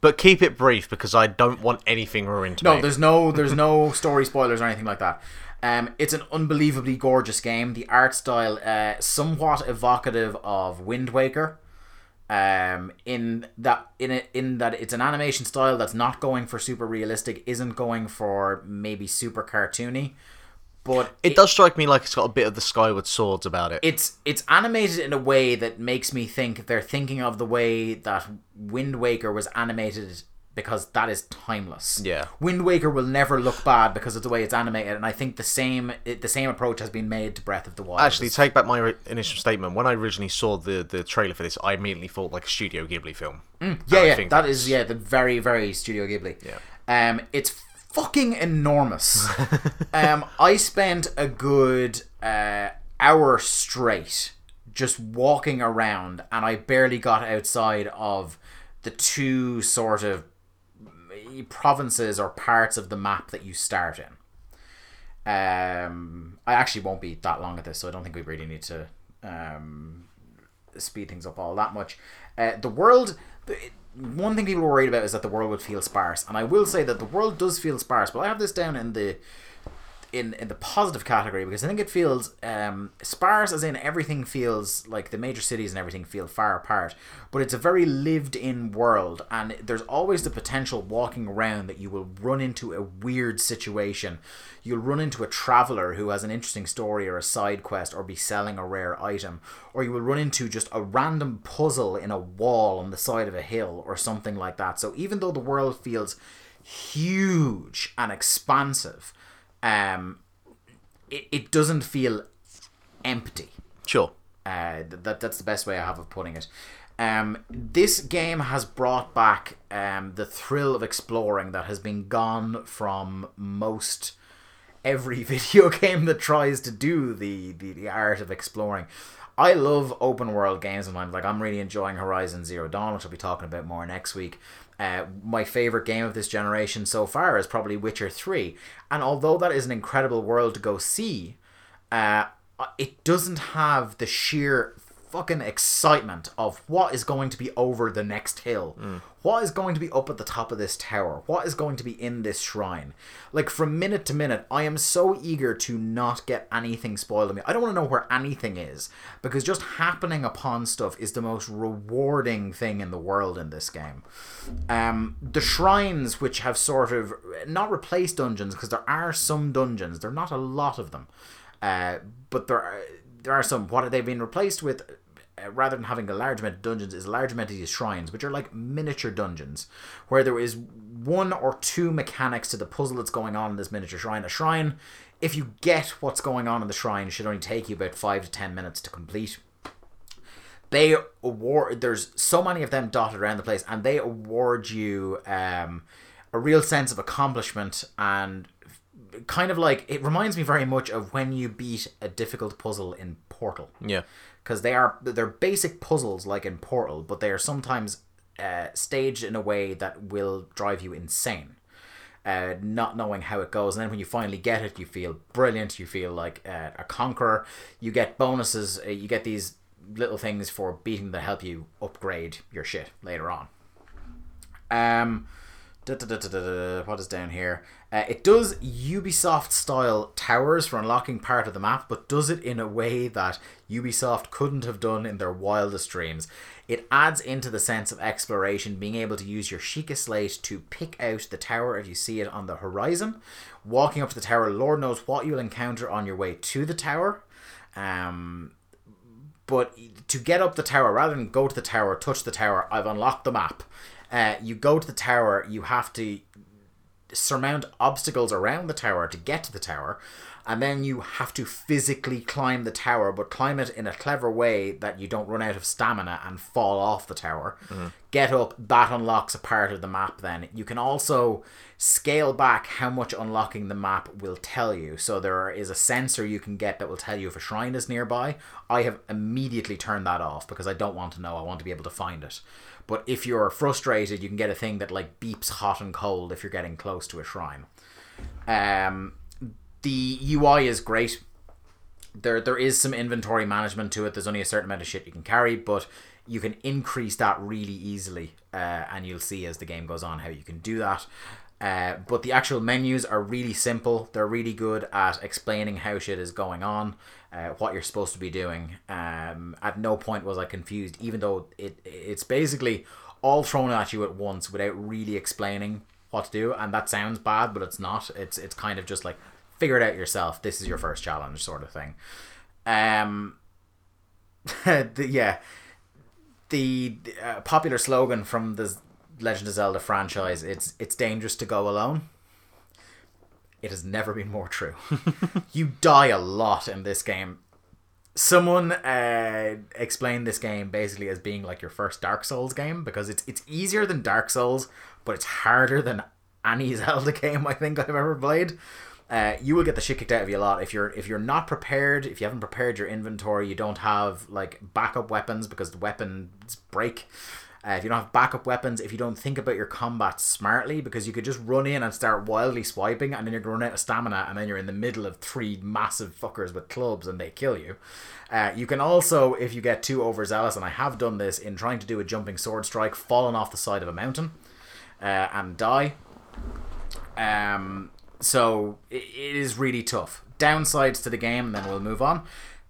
But keep it brief because I don't want anything ruined no, there's no there's no story spoilers or anything like that. Um, it's an unbelievably gorgeous game. The art style, uh, somewhat evocative of Wind Waker. Um, in that in it in that it's an animation style that's not going for super realistic, isn't going for maybe super cartoony, but It does strike me like it's got a bit of the Skyward Swords about it. it's it's animated in a way that makes me think they're thinking of the way that Wind Waker was animated because that is timeless. Yeah. Wind Waker will never look bad because of the way it's animated, and I think the same it, the same approach has been made to Breath of the Wild. Actually, take back my initial statement. When I originally saw the, the trailer for this, I immediately thought like a Studio Ghibli film. yeah, I yeah, think that is yeah, the very very Studio Ghibli. Yeah. Um, it's fucking enormous. um, I spent a good uh, hour straight just walking around, and I barely got outside of the two sort of provinces or parts of the map that you start in. Um, I actually won't be that long at this, so I don't think we really need to um, speed things up all that much. Uh, the world, one thing people were worried about is that the world would feel sparse, and I will say that the world does feel sparse. But I have this down in the in in the positive category because I think it feels um, sparse, as in everything feels like the major cities and everything feel far apart. But it's a very lived in world, and there's always the potential walking around that you will run into a weird situation. You'll run into a traveler who has an interesting story or a side quest, or be selling a rare item, or you will run into just a random puzzle in a wall on the side of a hill or something like that. So even though the world feels huge and expansive, um, it, it doesn't feel empty. Sure. Uh, that that's the best way I have of putting it. Um, this game has brought back um, the thrill of exploring that has been gone from most every video game that tries to do the, the, the art of exploring. I love open world games and I'm like I'm really enjoying Horizon Zero Dawn, which I'll be talking about more next week. Uh, my favorite game of this generation so far is probably Witcher 3. And although that is an incredible world to go see, uh, it doesn't have the sheer fucking excitement of what is going to be over the next hill. What is going to be up at the top of this tower? What is going to be in this shrine? Like from minute to minute, I am so eager to not get anything spoiled to me. I don't want to know where anything is because just happening upon stuff is the most rewarding thing in the world in this game. Um, the shrines, which have sort of not replaced dungeons because there are some dungeons, there are not a lot of them. Uh, but there are, there are some. What have they been replaced with? Uh, rather than having a large amount of dungeons, is a large amount of these shrines, which are like miniature dungeons, where there is one or two mechanics to the puzzle that's going on in this miniature shrine. A shrine, if you get what's going on in the shrine, should only take you about five to ten minutes to complete they award there's so many of them dotted around the place and they award you um, a real sense of accomplishment and kind of like it reminds me very much of when you beat a difficult puzzle in portal Yeah. Because they are they're basic puzzles like in portal but they are sometimes uh, staged in a way that will drive you insane uh, not knowing how it goes. And then when you finally get it you feel brilliant. You feel like uh, a conqueror. You get bonuses. Uh, you get these little things for beating that help you upgrade your shit later on. Um what is down here uh, it does ubisoft style towers for unlocking part of the map but does it in a way that ubisoft couldn't have done in their wildest dreams. It adds into the sense of exploration being able to use your Sheikah slate to pick out the tower if you see it on the horizon. Walking up to the tower lord knows what you'll encounter on your way to the tower. Um but to get up the tower rather than go to the tower touch the tower i've unlocked the map. Uh, you go to the tower you have to surmount obstacles around the tower to get to the tower and then you have to physically climb the tower but climb it in a clever way that you don't run out of stamina and fall off the tower. Mm-hmm. Get up that unlocks a part of the map then. You can also scale back how much unlocking the map will tell you. So there is a sensor you can get that will tell you if a shrine is nearby. I have immediately turned that off because i don't want to know. I want to be able to find it but if you're frustrated you can get a thing that like beeps hot and cold if you're getting close to a shrine um the ui is great there there is some inventory management to it. There's only a certain amount of shit you can carry, but you can increase that really easily, uh, and you'll see as the game goes on how you can do that. Uh, but the actual menus are really simple. They're really good at explaining how shit is going on, uh, what you're supposed to be doing. Um, at no point was I confused, even though it it's basically all thrown at you at once without really explaining what to do. And that sounds bad, but it's not. It's it's kind of just like figure it out yourself. This is your first challenge, sort of thing. Um, the, yeah, the uh, popular slogan from the Legend of Zelda franchise it's it's dangerous to go alone. It has never been more true. you die a lot in this game. Someone uh, explained this game basically as being like your first Dark Souls game because it's it's easier than Dark Souls, but it's harder than any Zelda game I think I've ever played. Uh, you will get the shit kicked out of you a lot if you're if you're not prepared. If you haven't prepared your inventory, you don't have like backup weapons because the weapons break. Uh, if you don't have backup weapons, if you don't think about your combat smartly, because you could just run in and start wildly swiping, and then you're going to run out of stamina, and then you're in the middle of three massive fuckers with clubs, and they kill you. Uh, you can also, if you get too overzealous, and I have done this in trying to do a jumping sword strike, fallen off the side of a mountain uh, and die. Um, so i- it is really tough. Downsides to the game, and then we'll move on.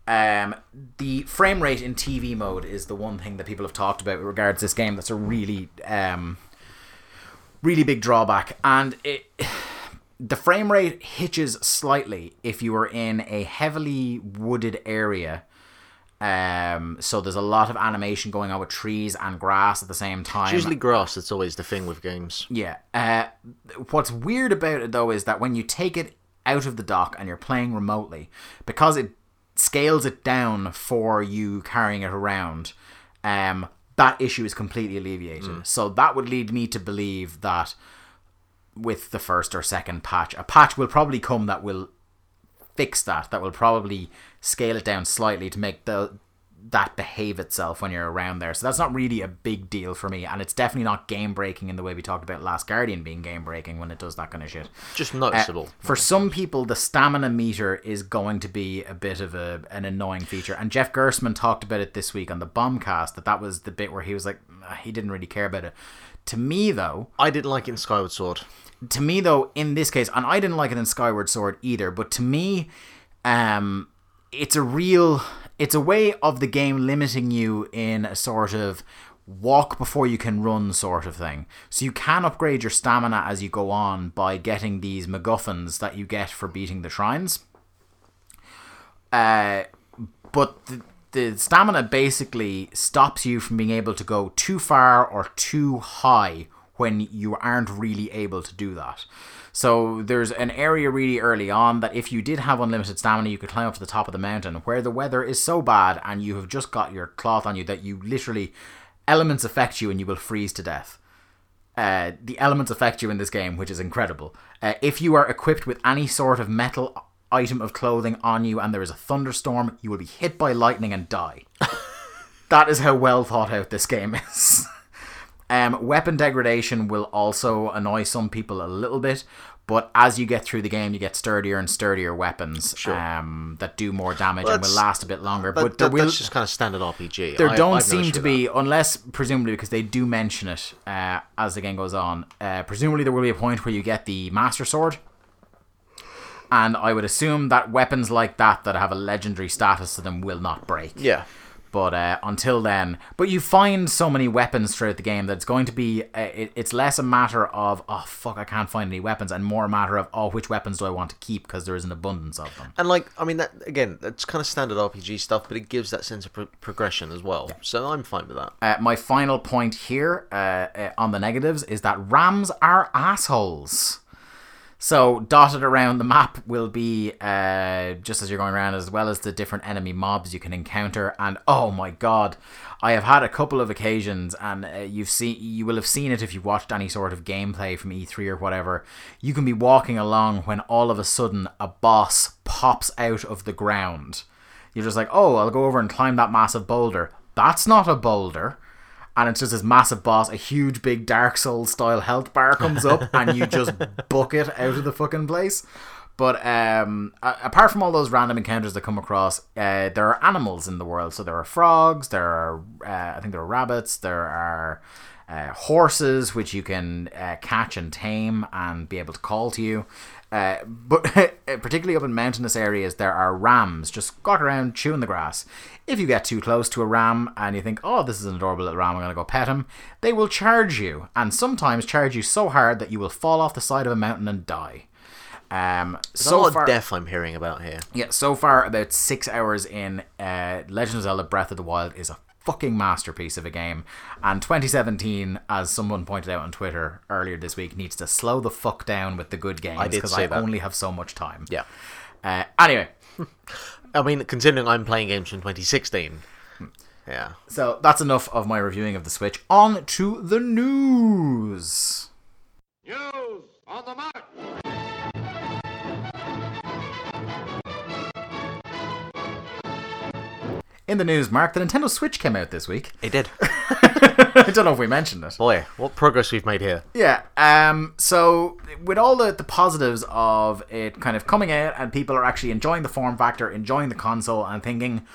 Um, the frame rate in TV mode is the one thing that people have talked about with regards to this game. That's a really, um, really big drawback, and it the frame rate hitches slightly if you are in a heavily wooded area. Um, so there's a lot of animation going on with trees and grass at the same time. It's usually grass that's always the thing with games. Yeah. Uh, what's weird about it though is that when you take it out of the dock and you're playing remotely, because it scales it down for you carrying it around, um, that issue is completely alleviated. So that would lead me to believe that with the first or second patch, a patch will probably come that will fix that. That will probably scale it down slightly to make the that behave itself when you're around there. So that's not really a big deal for me, and it's definitely not game breaking in the way we talked about Last Guardian being game breaking when it does that kind of shit. Just Uh, noticeable. for some people, the stamina meter is going to be a bit of a an annoying feature, and Jeff Gerstmann talked about it this week on the Bombcast that that was the bit where he was like "Ah, he didn't really care about it. To me, though, I didn't like it in Skyward Sword. to me though in this case and i didn't like it in skyward sword either but to me um it's a real it's a way of the game limiting you in a sort of walk before you can run sort of thing so you can upgrade your stamina as you go on by getting these macguffins that you get for beating the shrines uh but the, the stamina basically stops you from being able to go too far or too high when you aren't really able to do that. So there's an area really early on that if you did have unlimited stamina, you could climb up to the top of the mountain where the weather is so bad and you have just got your cloth on you that you literally elements affect you and you will freeze to death. Uh, the elements affect you in this game, which is incredible. Uh, if you are equipped with any sort of metal item of clothing on you and there is a thunderstorm, you will be hit by lightning and die. that is how well thought out this game is. um, weapon degradation will also annoy some people a little bit, but as you get through the game, you get sturdier and sturdier weapons Sure. um, that do more damage Well, and will last a bit longer. That, but there that- will that's just kind of standard RPG. there I- don't I've seem to be, unless presumably because they do mention it uh, as the game goes on. Uh, presumably, there will be a point where you get the Master Sword, and I would assume that weapons like that that have a legendary status to them will not break. Yeah. But uh, until then, but you find so many weapons throughout the game that it's going to be. Uh, it, it's less a matter of oh fuck, I can't find any weapons, and more a matter of oh which weapons do I want to keep because there is an abundance of them. And like, I mean, that again, that's kind of standard RPG stuff, but it gives that sense of pro- progression as well. So I'm fine with that. Uh, my final point here uh, uh, on the negatives is that Rams are assholes. So dotted around the map will be uh, just as you're going around, as well as the different enemy mobs you can encounter. And oh my god, I have had a couple of occasions, and uh, you've seen you will have seen it if you've watched any sort of gameplay from E3 or whatever. You can be walking along when all of a sudden a boss pops out of the ground. You're just like, oh, I'll go over and climb that massive boulder. That's not a boulder and it's just this massive boss, a huge big Dark Souls style health bar comes up, and you just book it out of the fucking place. But um, apart from all those random encounters that come across, uh, there are animals in the world. So there are frogs, there are, uh, I think there are rabbits, there are uh, horses, which you can uh, catch and tame and be able to call to you. Uh, but particularly up in mountainous areas, there are rams just squat around chewing the grass. If you get too close to a ram and you think, oh, this is an adorable little ram, I'm going to go pet him, they will charge you, and sometimes charge you so hard that you will fall off the side of a mountain and die. Um, There's a so lot far, of death I'm hearing about here. yeah, so far about six hours in, uh, Legend of Zelda: Breath of the Wild is a fucking masterpiece of a game, and 2017, as someone pointed out on Twitter earlier this week, needs to slow the fuck down with the good games I did because say I that. only have so much time. Yeah. Uh, anyway, I mean, considering I'm playing games from 2016. Yeah. so that's enough of my reviewing of the Switch. On to the news. News on the march. In the news, Mark, the Nintendo Switch came out this week. It did. I don't know if we mentioned it. Boy, what progress we've made here. Yeah. Um. So with all the the positives of it kind of coming out and people are actually enjoying the form factor, enjoying the console, and thinking,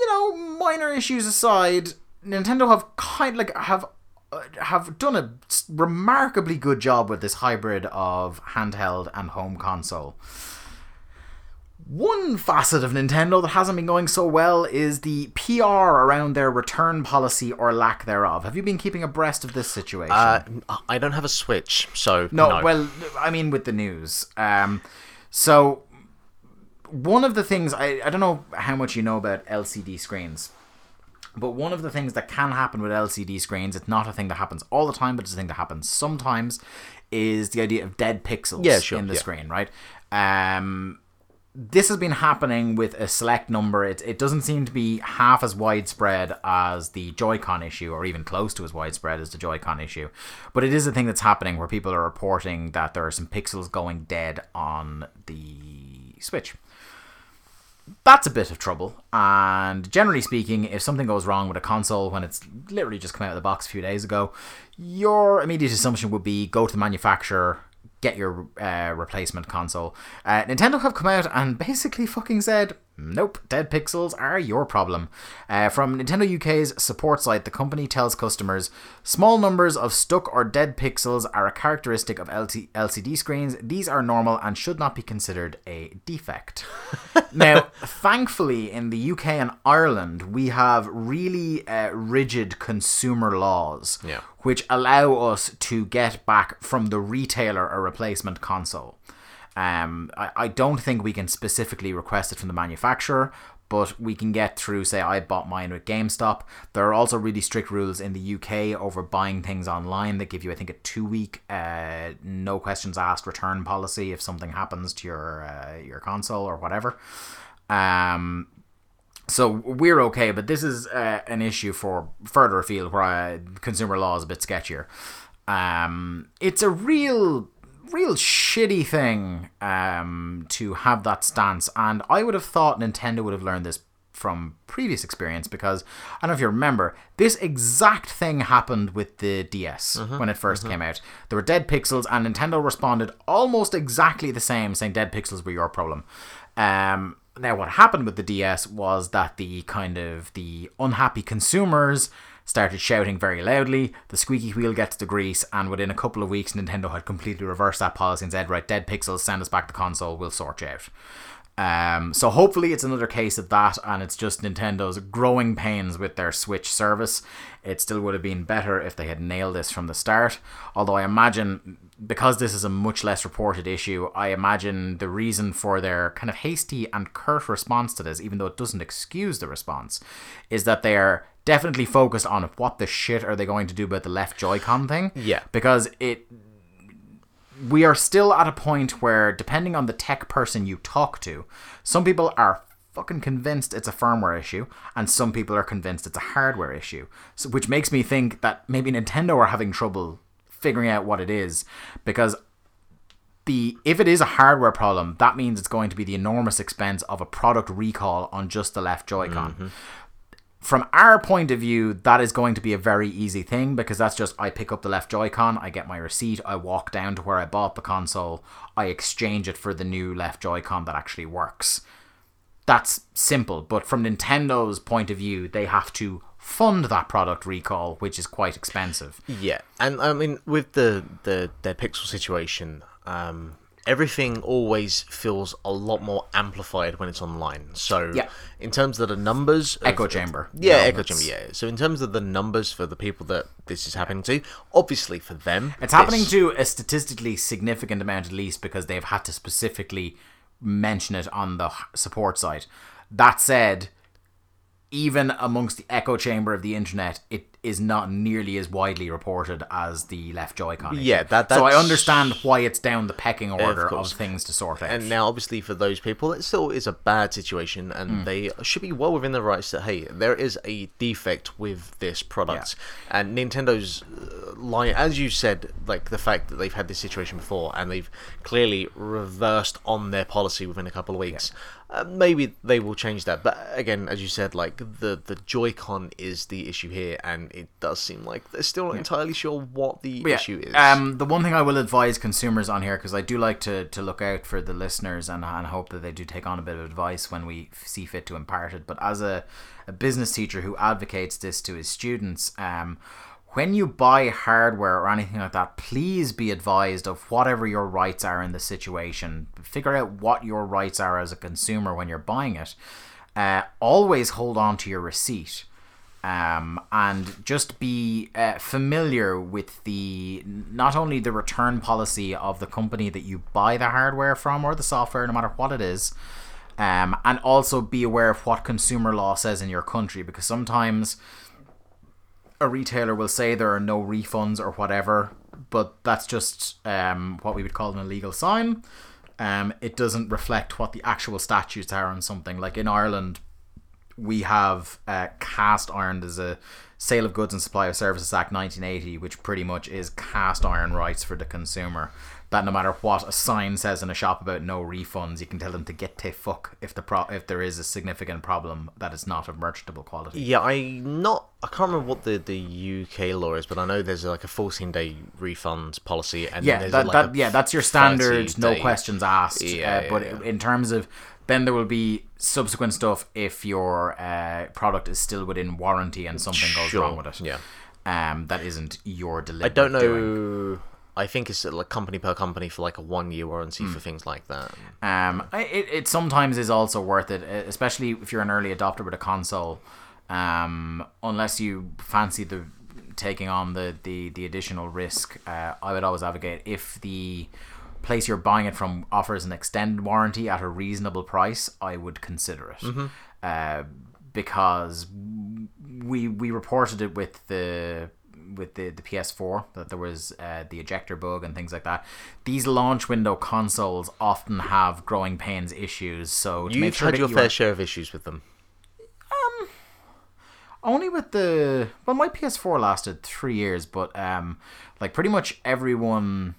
you know, minor issues aside, Nintendo have kind like have uh, have done a remarkably good job with this hybrid of handheld and home console. One facet of Nintendo that hasn't been going so well is the PR around their return policy or lack thereof. Have you been keeping abreast of this situation? Uh, I don't have a Switch, so No, no. well, I mean with the news. Um, so one of the things I I don't know how much you know about LCD screens, but one of the things that can happen with LCD screens, it's not a thing that happens all the time, but it's a thing that happens sometimes, is the idea of dead pixels Yeah, sure, in the yeah. screen, right? Um, this has been happening with a select number. It, it doesn't seem to be half as widespread as the Joy-Con issue, or even close to as widespread as the Joy-Con issue. But it is a thing that's happening where people are reporting that there are some pixels going dead on the Switch. That's a bit of trouble. And generally speaking, if something goes wrong with a console when it's literally just come out of the box a few days ago, your immediate assumption would be go to the manufacturer, get your uh, replacement console. Uh, Nintendo have come out and basically fucking said, nope, dead pixels are your problem. Uh, from Nintendo UK's support site, the company tells customers small numbers of stuck or dead pixels are a characteristic of LT- LCD screens. These are normal and should not be considered a defect. now, thankfully, in the UK and Ireland, we have really uh, rigid consumer laws Yeah. which allow us to get back from the retailer a replacement console. Um, I, I don't think we can specifically request it from the manufacturer, but we can get through, say, I bought mine with GameStop. There are also really strict rules in the UK over buying things online that give you, I think, a two week, uh, no questions asked return policy if something happens to your, uh, your console or whatever. Um, so we're okay, but this is uh, an issue for further afield where uh, consumer law is a bit sketchier. Um, it's a real, real shitty thing um, to have that stance, and I would have thought Nintendo would have learned this from previous experience because I don't know if you remember this exact thing happened with the DS when it 1st came out. There were dead pixels, and Nintendo responded almost exactly the same, saying dead pixels were your problem. Um, now, what happened with the DS was that the kind of the unhappy consumers started shouting very loudly. The squeaky wheel gets the grease, and within a couple of weeks, Nintendo had completely reversed that policy and said, "Right, dead pixels, send us back the console. We'll sort you out." Um, so hopefully it's another case of that, and it's just Nintendo's growing pains with their Switch service. It still would have been better if they had nailed this from the start. Although I imagine because this is a much less reported issue, I imagine the reason for their kind of hasty and curt response to this, even though it doesn't excuse the response, is that they are definitely focused on what the shit are they going to do about the left Joy-Con thing. Yeah. Because it we are still at a point where, depending on the tech person you talk to, some people are fucking convinced it's a firmware issue, and some people are convinced it's a hardware issue. So, which makes me think that maybe Nintendo are having trouble figuring out what it is, because the if it is a hardware problem, that means it's going to be the enormous expense of a product recall on just the left Joy-Con mm-hmm. From our point of view, that is going to be a very easy thing because that's just I pick up the left Joy-Con, I get my receipt, I walk down to where I bought the console, I exchange it for the new left Joy-Con that actually works. That's simple, but from Nintendo's point of view, they have to fund that product recall, which is quite expensive. Yeah, and I mean with the the dead pixel situation, um, everything always feels a lot more amplified when it's online. So Yeah. in terms of the numbers, of- Echo chamber. yeah, echo chamber, yeah. So in terms of the numbers for the people that this is happening to, obviously for them, It's happening to a statistically significant amount, at least, because they've had to specifically mention it on the support site. That said, even amongst the echo chamber of the internet, it is not nearly as widely reported as the left Joy-Con. Yeah, that- so I understand why it's down the pecking order of, course. things to sort out. And now, obviously, for those people, it still is a bad situation, and Hmm. they should be well within their rights that hey, there is a defect with this product, and Nintendo's uh, line, as you said, like the fact that they've had this situation before, and they've clearly reversed on their policy within a couple of weeks. Uh, maybe they will change that, but again, as you said, like the the Joy-Con is the issue here, and it does seem like they're still not entirely sure what the yeah, issue is. Um, the one thing I will advise consumers on here, because I do like to, to look out for the listeners and, and hope that they do take on a bit of advice when we see fit to impart it. But as a, a business teacher who advocates this to his students, um, when you buy hardware or anything like that, please be advised of whatever your rights are in the situation. Figure out what your rights are as a consumer when you're buying it. Uh, always hold on to your receipt. Um, and just be uh, familiar with the not only the return policy of the company that you buy the hardware from or the software, no matter what it is, um, and also be aware of what consumer law says in your country because sometimes a retailer will say there are no refunds or whatever, but that's just um, what we would call an illegal sign. Um, it doesn't reflect what the actual statutes are on something. Like in Ireland, we have uh, cast iron. There's a Sale of Goods and Supply of Services Act 1980, which pretty much is cast iron rights for the consumer. That no matter what a sign says in a shop about no refunds, you can tell them to get to fuck if the pro- if there is a significant problem that is not of merchantable quality. Yeah, I not I can't remember what the, the UK law is, but I know there's like a 14 day refund policy, and yeah, there's that, like that yeah, that's your standard, no day- questions asked. Yeah, uh, yeah, but yeah. in terms of then there will be subsequent stuff if your uh, product is still within warranty and something goes wrong with it. yeah. um, that isn't your delivery. I don't know. doing. I think it's like company per company for like a one year warranty Hmm. for things like that. Um, it, it sometimes is also worth it, especially if you're an early adopter with a console. Um, unless you fancy the taking on the, the, the additional risk, uh, I would always advocate if the place you're buying it from offers an extended warranty at a reasonable price, I would consider it. Uh, because we we reported it with the with the, the PS4 that there was uh, the ejector bug and things like that. These launch window consoles often have growing pains issues, so to You've sure had your you fair are- share of issues with them. Um, only with the well, my PS4 lasted three years, but um, like pretty much everyone,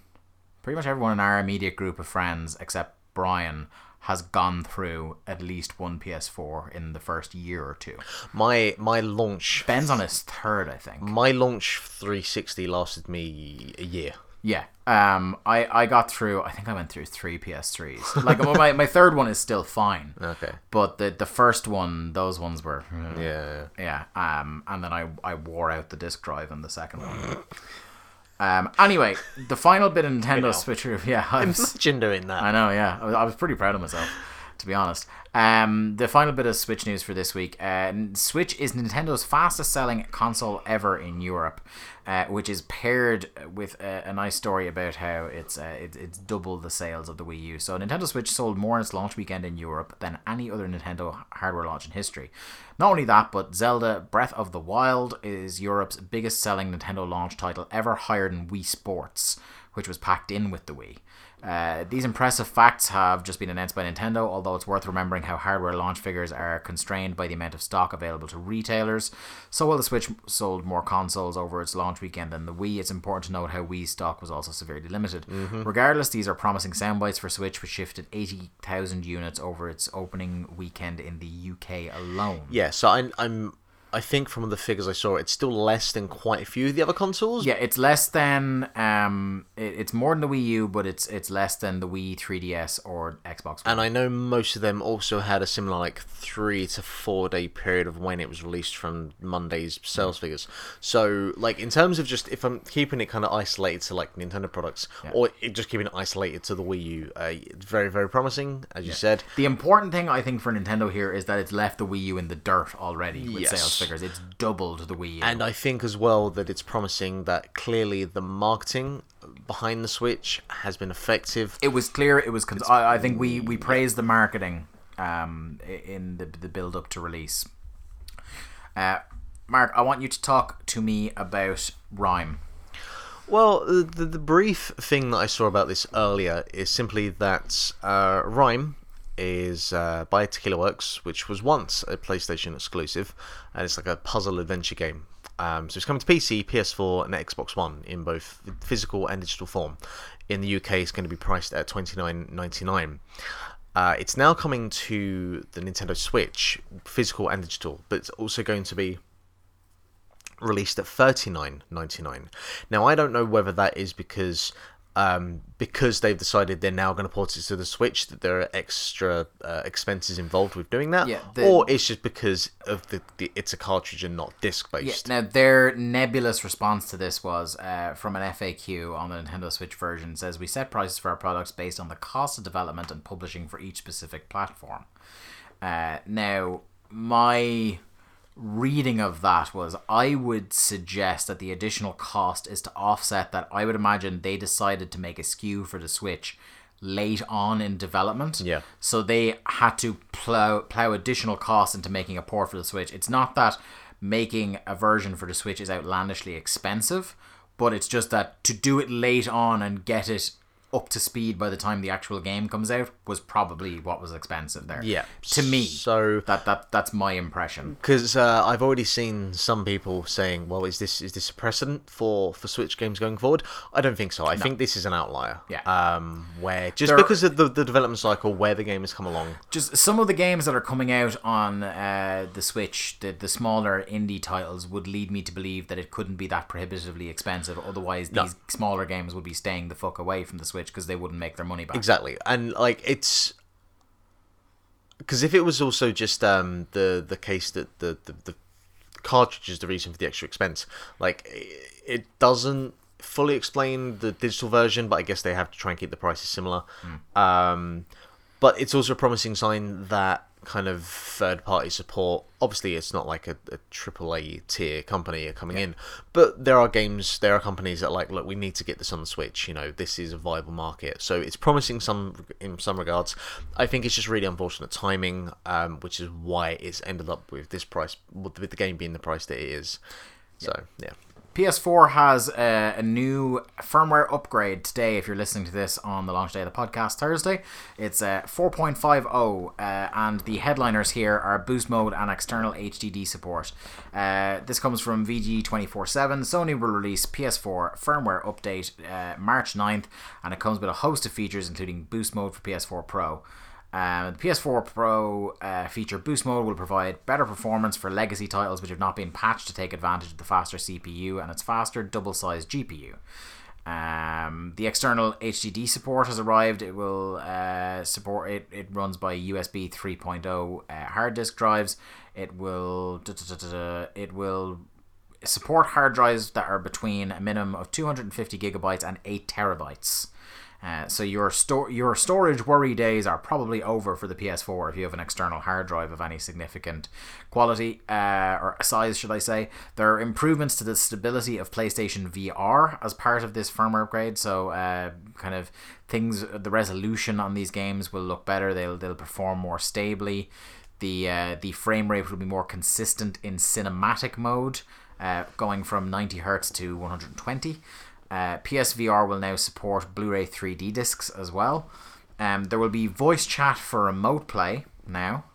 pretty much everyone in our immediate group of friends except Brian has gone through at least one PS4 in the first year or two. My my launch Ben's on his third, I think. my launch 360 lasted me a year. Yeah. Um, I, I got through. I think I went through three PS3s. Like well, my, my third one is still fine. Okay. But the the first one, those ones were. Yeah. Yeah. Um, and then I I wore out the disc drive in the second one. Um. Anyway, the final bit of Nintendo Switch review. Yeah. I was, Imagine doing that. I know, yeah. I was, I was pretty proud of myself, to be honest. Um, the final bit of Switch news for this week. Uh, Switch is Nintendo's fastest selling console ever in Europe, uh, which is paired with a, a nice story about how it's uh, it, it's double the sales of the Wii U. So Nintendo Switch sold more in its launch weekend in Europe than any other Nintendo hardware launch in history. Not only that, but Zelda Breath of the Wild is Europe's biggest selling Nintendo launch title ever, higher than Wii Sports, which was packed in with the Wii. Uh, these impressive facts have just been announced by Nintendo, although it's worth remembering how hardware launch figures are constrained by the amount of stock available to retailers. So while the Switch sold more consoles over its launch weekend than the Wii, it's important to note how Wii stock was also severely limited. Regardless, these are promising soundbites for Switch, which shifted 80,000 units over its opening weekend in the UK alone. Yeah, so I'm, I'm I think from the figures I saw, it's still less than quite a few of the other consoles. Yeah, it's less than um, it, it's more than the Wii U, but it's it's less than the Wii 3DS or Xbox. One. And I know most of them also had a similar like three to four day period of when it was released from Monday's sales figures. So like in terms of just if I'm keeping it kind of isolated to like Nintendo products or it, just keeping it isolated to the Wii U, uh, it's very very promising as you said. The important thing I think for Nintendo here is that it's left the Wii U in the dirt already with Yes. sales figures. It's doubled the Wii U. And I think as well that it's promising that clearly the marketing behind the Switch has been effective. it was clear. It was. Cons- I, I think we we praised the marketing um, in the the build up to release. Uh, Mark, I want you to talk to me about Rime. Well, the, the, the brief thing that I saw about this earlier is simply that uh, Rime is uh, by Tequila Works, which was once a PlayStation exclusive, and it's like a puzzle adventure game. Um, so it's coming to PC, PS4, and Xbox One in both physical and digital form. In the UK, it's going to be priced at twenty nine ninety nine. Uh, it's now coming to the Nintendo Switch, physical and digital, but it's also going to be released at thirty nine ninety nine. Now I don't know whether that is because um, because they've decided they're now going to port it to the Switch that there are extra uh, expenses involved with doing that, Yeah, the- or it's just because of the, the it's a cartridge and not disc Yeah, based. now their nebulous response to this was uh, from an FAQ on the Nintendo Switch version says we set prices for our products based on the cost of development and publishing for each specific platform. Uh, now my reading of that was I would suggest that the additional cost is to offset that. I would imagine they decided to make a SKU for the Switch late on in development. Yeah. So they had to plow plow additional costs into making a port for the Switch. It's not that making a version for the Switch is outlandishly expensive, but it's just that to do it late on and get it up to speed by the time the actual game comes out was probably what was expensive there. Yeah. To me. So- that that that's my impression. because uh, I've already seen some people saying, "Well, is this is this a precedent for for Switch games going forward?" I don't think so. I think this is an outlier. Yeah. Um, where just There- because of the, the development cycle where the game has come along. just some of the games that are coming out on uh, the Switch, the the smaller indie titles, would lead me to believe that it couldn't be that prohibitively expensive. Otherwise, No. these smaller games would be staying the fuck away from the Switch because they wouldn't make their money back. Exactly, and like it's because if it was also just um, the the case that the, the the cartridge is the reason for the extra expense, like it doesn't fully explain the digital version, but I guess they have to try and keep the prices similar. Um, but it's also a promising sign that kind of third party support. Obviously, it's not like a, a AAA tier company are coming in, but there are games, there are companies that are like, look, we need to get this on the Switch. You know, this is a viable market, so it's promising some in some regards. I think it's just really unfortunate timing, um, which is why it's ended up with this price, with the game being the price that it is. So yeah. PS4 has a, a new firmware upgrade today. If you're listening to this on the launch day of the podcast Thursday, it's uh, 4.50, uh, and the headliners here are boost mode and external HDD support. Uh, this comes from VG 24 7. Sony will release PS4 firmware update uh, March 9th, and it comes with a host of features, including boost mode for PS4 Pro. Um, the PS4 Pro uh, feature Boost Mode will provide better performance for legacy titles which have not been patched to take advantage of the faster CPU and its faster double sized GPU. Um, the external HDD support has arrived. It will uh, support it. It runs by USB 3.0 uh, hard disk drives. It will it will support hard drives that are between a minimum of 250 gigabytes and 8 terabytes. Uh, so your store your storage worry days are probably over for the PS4 if you have an external hard drive of any significant quality uh, or size, should I say? There are improvements to the stability of PlayStation VR as part of this firmware upgrade. So uh, kind of things, the resolution on these games will look better. They'll they'll perform more stably. The uh, the frame rate will be more consistent in cinematic mode, uh, going from 90 hertz to 120. Uh, PSVR will now support Blu-ray 3D discs as well. Um, there will be voice chat for remote play now.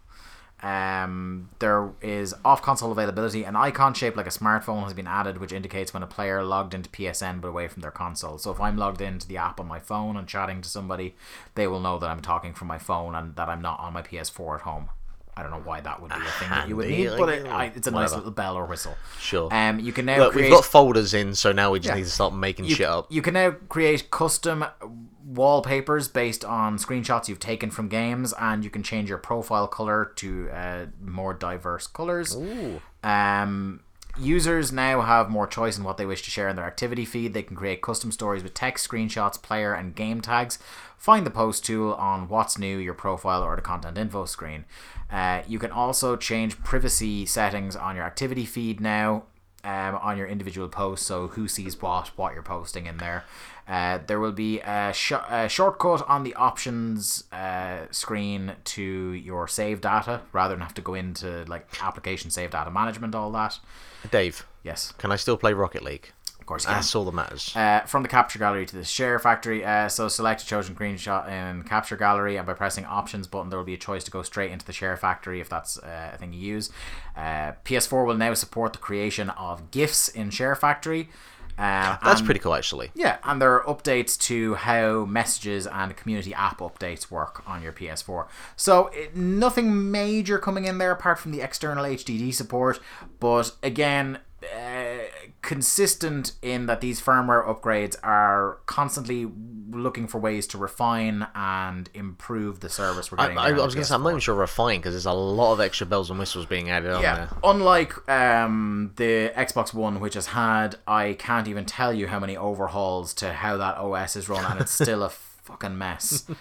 Um, there is off-console availability. An icon shaped like a smartphone has been added, which indicates when a player logged into PSN but away from their console. So if I'm logged into the app on my phone and chatting to somebody, they will know that I'm talking from my phone and that I'm not on my PS4 at home. I don't know why that would be a thing that you would need, but it, I, it's a nice whatever. little bell or whistle. Sure. Um, you can now Look, create we've got folders in, so now we just Yeah. need to start making you, shit up. you can now create custom wallpapers based on screenshots you've taken from games, and you can change your profile color to uh, more diverse colors. Um, users now have more choice in what they wish to share in their activity feed. They can create custom stories with text, screenshots, player, and game tags. Find the post tool on What's New, your profile, or the content info screen. Uh, you can also change privacy settings on your activity feed now um, on your individual posts, so who sees what, what you're posting in there. Uh, there will be a, sh- a shortcut on the options uh, screen to your save data rather than have to go into like application save data management, all that. Dave, Yes, can I still play Rocket League? Course. You can. That's all that matters. Uh, from the capture gallery to the share factory. Uh, so select a chosen screenshot in capture gallery, and by pressing options button, there will be a choice to go straight into the share factory if that's uh, a thing you use. Uh, PS4 will now support the creation of GIFs in share factory. Uh, That's and- pretty cool, actually. yeah, and there are updates to how messages and community app updates work on your PS4. So it, nothing major coming in there apart from the external HDD support. But again, uh, consistent in that these firmware upgrades are constantly looking for ways to refine and improve the service we're getting. I, I on was going to say, I'm not even sure refine because there's a lot of extra bells and whistles being added on Yeah, there. unlike um, the Xbox One, which has had, I can't even tell you how many overhauls to how that OS is run, and it's still a fucking mess.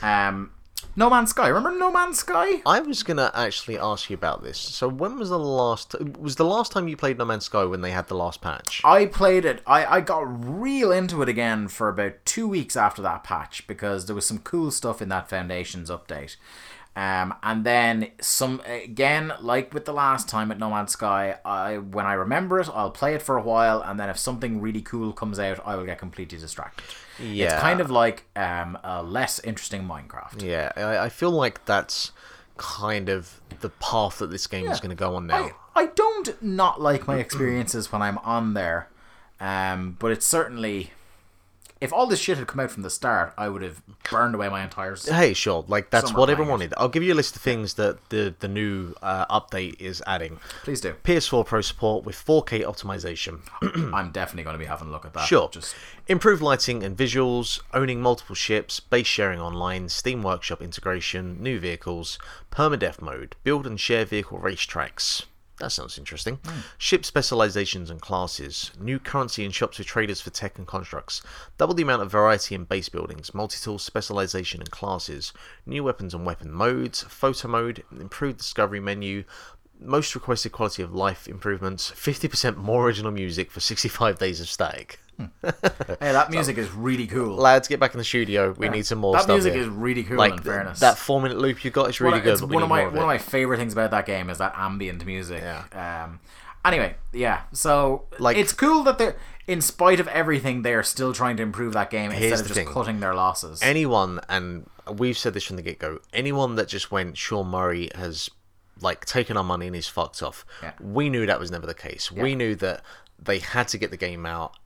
Um, no Man's Sky. Remember No Man's Sky? I was gonna actually ask you about this. So when was the last? Was the last time you played No Man's Sky when they had the last patch? I played it. I, I got real into it again for about two weeks after that patch because there was some cool stuff in that Foundations update. Um, and then some again, like with the last time at No Man's Sky, I when I remember it, I'll play it for a while, and then if something really cool comes out, I will get completely distracted. Yeah. it's kind of like um, a less interesting Minecraft. Yeah, I, I feel like that's kind of the path that this game is going to go on now. I, I don't not like my experiences when I'm on there, um, but it's certainly. If all this shit had come out from the start, I would have burned away my entire. Hey, sure. Like that's what everyone wanted. I'll give you a list of things that the the new uh, update is adding. Please do. PS4 Pro support with 4K optimization. I'm definitely going to be having a look at that. Sure. Just Improved lighting and visuals, owning multiple ships, base sharing online, Steam Workshop integration, new vehicles, permadeath mode, build and share vehicle racetracks. That sounds interesting. Hmm. Ship specializations and classes, new currency in shops with traders for tech and constructs, double the amount of variety in base buildings, multi-tool specialization and classes, new weapons and weapon modes, photo mode, improved discovery menu, most requested quality of life improvements, 50% more original music for 65 days of static. hey, that music is really cool. Lads, get back in the studio. We need some more that stuff. music here. is really cool. like in fairness, that four minute loop you got is really of- good. It's one of my of one of my favorite things about that game is that ambient music. Yeah. Um. Anyway, yeah. So Like- it's cool that they're, in spite of everything, they are still trying to improve that game instead of just thing. cutting their losses. anyone, and we've said this from the get go. Anyone that just went, Sean Murray has like taken our money and he's fucked off. Yeah. We knew that was never the case. We knew that they had to get the game out.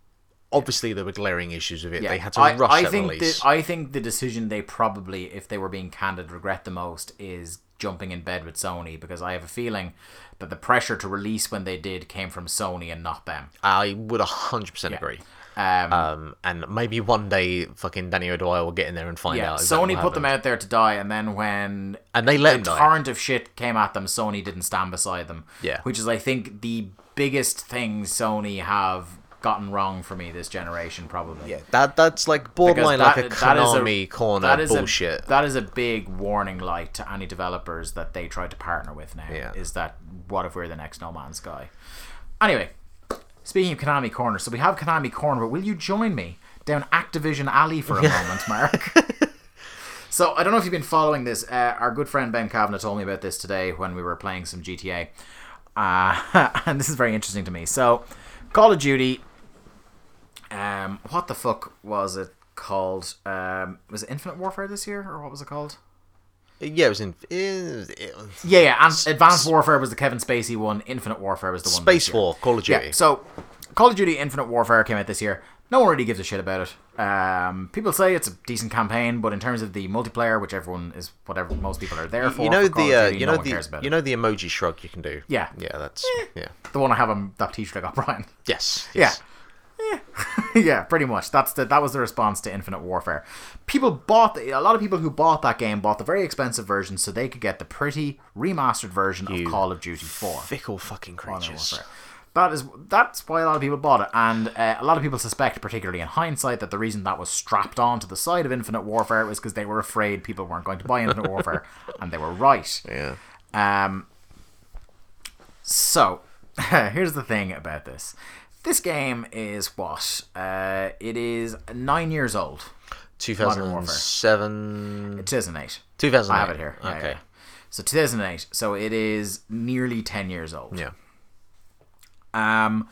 Obviously, there were glaring issues with it. Yeah, They had to I, rush I think release. The, I think the decision they probably, if they were being candid, regret the most is jumping in bed with Sony because I have a feeling that the pressure to release when they did came from Sony and not them. I would hundred percent agree. Um, Um, and maybe one day, fucking Danny O'Dwyer will get in there and find yeah, out. exactly Sony put them out there to die, and then when And they let die. torrent of shit came at them, Sony didn't stand beside them. Yeah. which is I think the biggest thing Sony have gotten wrong for me this generation, probably. Yeah, that that's like borderline like a that- that is Konami corner that is a- bullshit. that is a big warning light to any developers that they try to partner with now. Yeah. Is that what if we're the next No Man's Sky? Anyway, speaking of Konami Corner, so we have Konami Corner, but will you join me down Activision Alley for a moment, Mark? so I don't know if you've been following this. Uh, our good friend Ben Kavanagh told me about this today when we were playing some GTA, uh, and this is very interesting to me. So, Call of Duty. Um, what the fuck was it called? Um, was it Infinite Warfare this year, or what was it called? Yeah, it was in. It, it, Yeah, yeah. And Advanced Warfare was the Kevin Spacey one. Infinite Warfare was the one. Space. War, Call of Duty. Yeah. So, Call of Duty Infinite Warfare came out this year. No one really gives a shit about it. Um, people say it's a decent campaign, but in terms of the multiplayer, which everyone is whatever most people are there for, you know for the uh, Duty, you no know the you it. know the emoji shrug you can do. Yeah. yeah, that's yeah. the one I have on that T-shirt I got, Brian. Yes, yes. Yeah. yeah, pretty much. That's the that was the response to Infinite Warfare. People bought the, a lot of people who bought that game bought the very expensive version so they could get the pretty remastered version You of Call of Duty 4. Fickle fucking creatures. That is that's why a lot of people bought it, and uh, a lot of people suspect, particularly in hindsight, that the reason that was strapped on to the side of Infinite Warfare was because they were afraid people weren't going to buy Infinite Warfare, and they were right. Yeah. Um, so, here's the thing about this. This game is what? Uh, it is nine years old. Modern Warfare. 2007. 2008. 2008. I have it here. Okay. yeah. So 2008. So it is nearly 10 years old. Yeah. Um,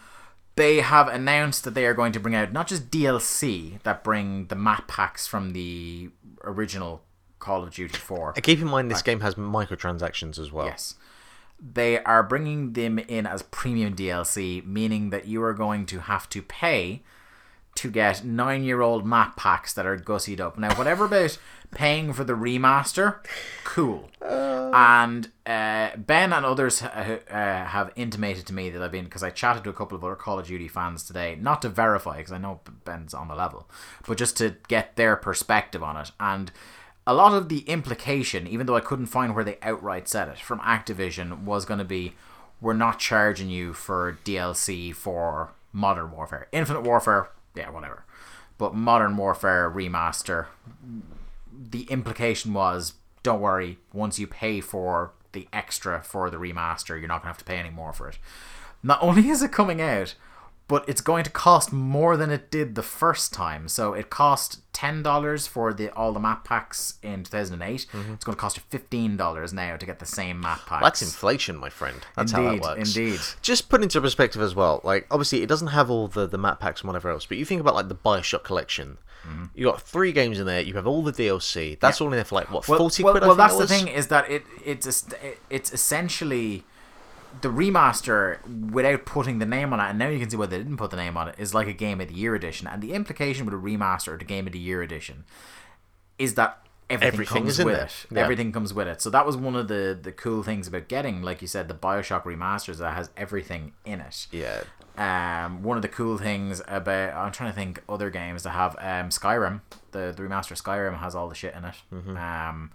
they have announced that they are going to bring out not just DLC that bring the map packs from the original Call of Duty 4. And keep in mind, this game has microtransactions as well. Yes. They are bringing them in as premium DLC, meaning that you are going to have to pay to get nine year old map packs that are gussied up. Now, whatever about paying for the remaster, cool. and uh, Ben and others uh, uh, have intimated to me that I've been because I chatted to a couple of other Call of Duty fans today, not to verify because I know Ben's on the level, but just to get their perspective on it. And a lot of the implication, even though I couldn't find where they outright said it from Activision, was going to be we're not charging you for DLC for Modern Warfare. Infinite Warfare, yeah, whatever. But Modern Warfare Remaster, the implication was don't worry, once you pay for the extra for the remaster, you're not going to have to pay any more for it. Not only is it coming out, but it's going to cost more than it did the first time. So it cost ten dollars for the all the map packs in 2008. Mm-hmm. It's going to cost you fifteen dollars now to get the same map pack. That's inflation, my friend. That's how Indeed, that works. indeed. Just put into perspective as well. Like, obviously, it doesn't have all the the map packs and whatever else. But you think about like the Bioshock collection. Mm-hmm. You got three games in there. You have all the DLC. That's all in there for like what well, forty well, quid. Well that's the thing is that it it's es- it's essentially the remaster without putting the name on it and now you can see why they didn't put the name on it is like a game of the year edition and the implication with a remaster or the game of the year edition is that everything, Everything comes with there. it Yeah. everything comes with it so that was one of the the cool things about getting like you said the bioshock remasters that has everything in it Yeah. um, one of the cool things about I'm trying to think other games that have um, Skyrim, the the remaster Skyrim has all the shit in it. Mm-hmm. Um,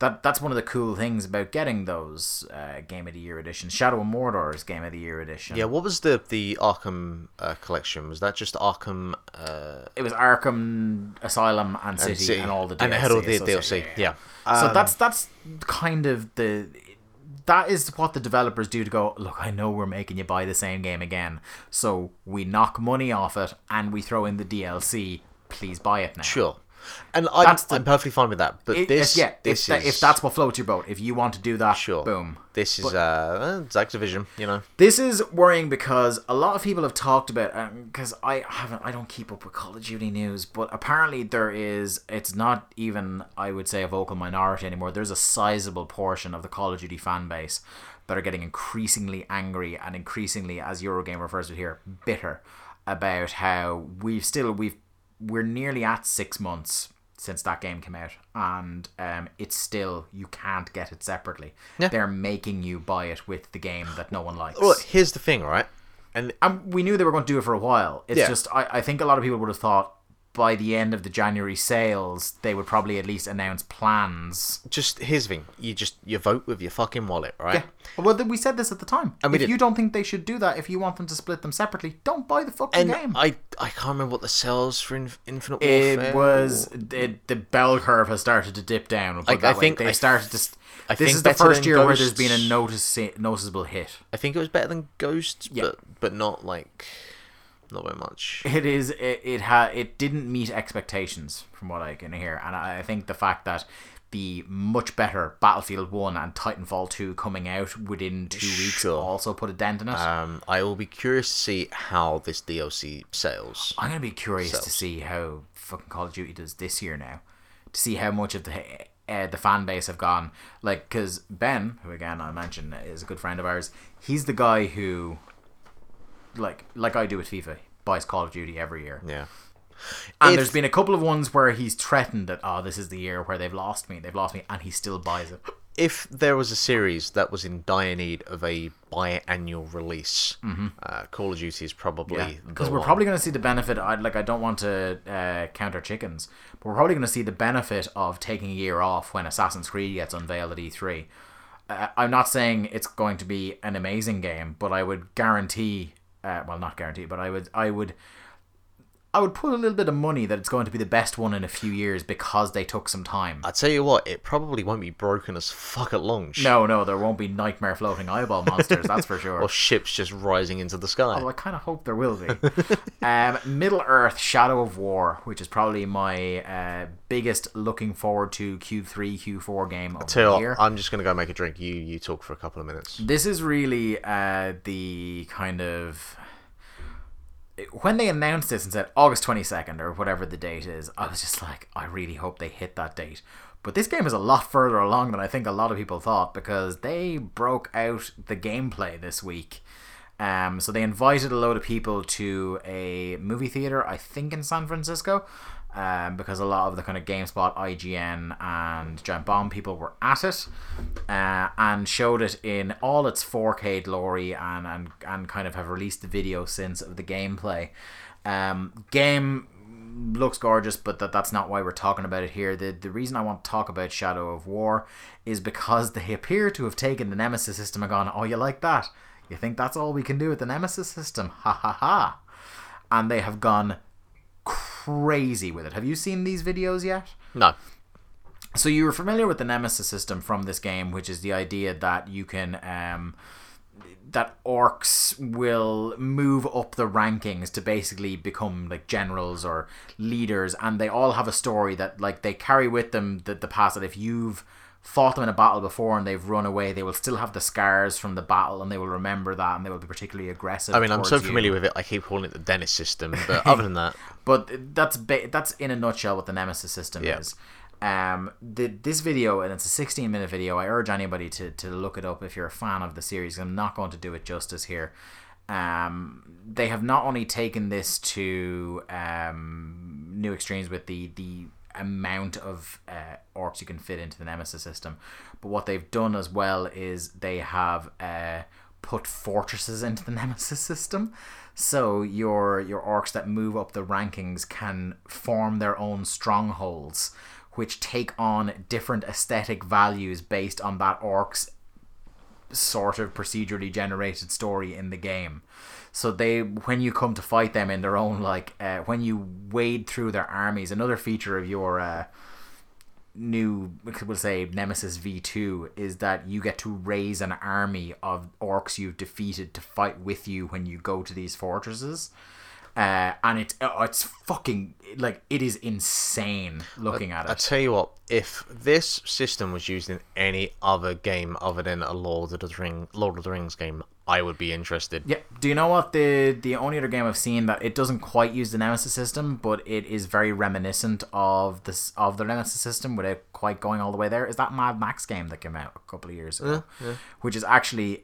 that that's one of the cool things about getting those uh, Game of the Year editions. Shadow of Mordor's Game of the Year edition. Yeah. What was the the Arkham uh, collection? Was that just Arkham? Uh, it was Arkham Asylum and City and, City. all the DLC. And it had all the. DLC, yeah. so Um, that's that's kind of the that is what the developers do to go look i know we're making you buy the same game again so we knock money off it and we throw in the dlc please buy it now sure. And I'm, the- I'm perfectly fine with that. But It- this, yeah this if, is if that's what floats your boat if you want to do that sure. boom This is But- uh, it's Activision. You know. This is worrying because a lot of people have talked about because I haven't I don't keep up with Call of Duty news, but apparently there is it's not even I would say a vocal minority anymore. There's a sizable portion of the Call of Duty fan base that are getting increasingly angry and increasingly, as Eurogamer refers to it here, bitter about how we've still we've we're nearly at six months since that game came out and um, it's still you can't get it separately Yeah. they're making you buy it with the game that no one likes Well, here's the thing, right? And and we knew they were going to do it for a while. It's Yeah. just I, I think a lot of people would have thought by the end of the January sales they would probably at least announce plans. just here's the thing: you just you vote with your fucking wallet, right? Yeah. Well, we said this at the time. And if you don't think they should do that, if you want them to split them separately, don't buy the fucking And game. I I can't remember what the sales for Inf- Infinite Warfare. it was it, the bell curve has started to dip down. Like, I way. think- they I started to. I this think is the first year where there's been a notice noticeable hit. I think it was better than Ghosts, Yeah. but but not like not very much. It is. It it ha, It didn't meet expectations from what I can hear, and I I think the fact that the much better Battlefield One and Titanfall Two coming out within two weeks Sure. also put a dent in it. Um, I will be curious to see how this DLC sells. I'm gonna be curious to see how fucking Call of Duty does this year now, to see how much of the uh, the fan base have gone like because Ben, who again I mentioned is a good friend of ours, he's the guy who, like like I do with FIFA, buys Call of Duty every year. Yeah. And If- there's been a couple of ones where he's threatened that, oh, this is the year where they've lost me, they've lost me, and he still buys it. If there was a series that was in dire need of a biannual release, uh, Call of Duty is probably Mm-hmm. Yeah, because we're one. probably going to see the benefit. I like. I don't want to uh, counter chickens, but we're probably going to see the benefit of taking a year off when Assassin's Creed gets unveiled at E3. Uh, I'm not saying it's going to be an amazing game, but I would guarantee. Uh, well, not guarantee, but I would. I would. I would put a little bit of money that it's going to be the best one in a few years because they took some time. I tell you what, it probably won't be broken as fuck at launch. No, no, there won't be nightmare floating eyeball monsters. that's for sure. Or ships just rising into the sky. Oh, I kind of hope there will be. um, Middle Earth: Shadow of War, which is probably my uh, biggest looking forward to Q3, Q4 game of the year. I'm just gonna go make a drink. You you talk for a couple of minutes. This is really uh, the kind of when they announced this and said August 22nd or whatever the date is, I was just like, I really hope they hit that date. But this game is a lot further along than I think a lot of people thought because they broke out the gameplay this week. Um, so they invited a load of people to a movie theater, I think in San Francisco, um, because a lot of the kind of GameSpot, IGN, and Giant Bomb people were at it, uh, and showed it in all its 4K glory, and and and kind of have released the video since of the gameplay. Um, game looks gorgeous, but that that's not why we're talking about it here. The the reason I want to talk about Shadow of War is because they appear to have taken the Nemesis system and gone, oh, you like that? You think that's all we can do with the Nemesis system? Ha ha ha! And they have gone crazy with it. Have you seen these videos yet? No. So you were familiar with the Nemesis system from this game, which is the idea that you can um, that orcs will move up the rankings to basically become like generals or leaders, and they all have a story that like they carry with them the, the past. That if you've fought them in a battle before and they've run away, they will still have the scars from the battle, and they will remember that, and they will be particularly aggressive. I mean, I'm so you. familiar with it. I keep calling it the Dennis system, but other than that, But that's ba- that's in a nutshell what the Nemesis system Yeah. is. Um, the, this video, and it's a 16 minute video. I urge anybody to, to look it up if you're a fan of the series. I'm not going to do it justice here. Um, they have not only taken this to um, new extremes with the the amount of uh, orcs you can fit into the Nemesis system, but what they've done as well is they have uh, put fortresses into the Nemesis system. So your your orcs that move up the rankings can form their own strongholds, which take on different aesthetic values based on that orc's sort of procedurally generated story in the game. So they, when you come to fight them in their own like, uh, when you wade through their armies, another feature of your uh, new, we'll say Nemesis V two is that you get to raise an army of orcs you've defeated to fight with you when you go to these fortresses. Uh, and it's uh, it's fucking like it is insane looking at it. I tell you what, if this system was used in any other game other than a Lord of the Ring, Lord of the Rings game, I would be interested. Yeah. Do you know what the the only other game I've seen that it doesn't quite use the Nemesis system, but it is very reminiscent of this of the Nemesis system without quite going all the way there? Is that Mad Max game that came out a couple of years ago, which is actually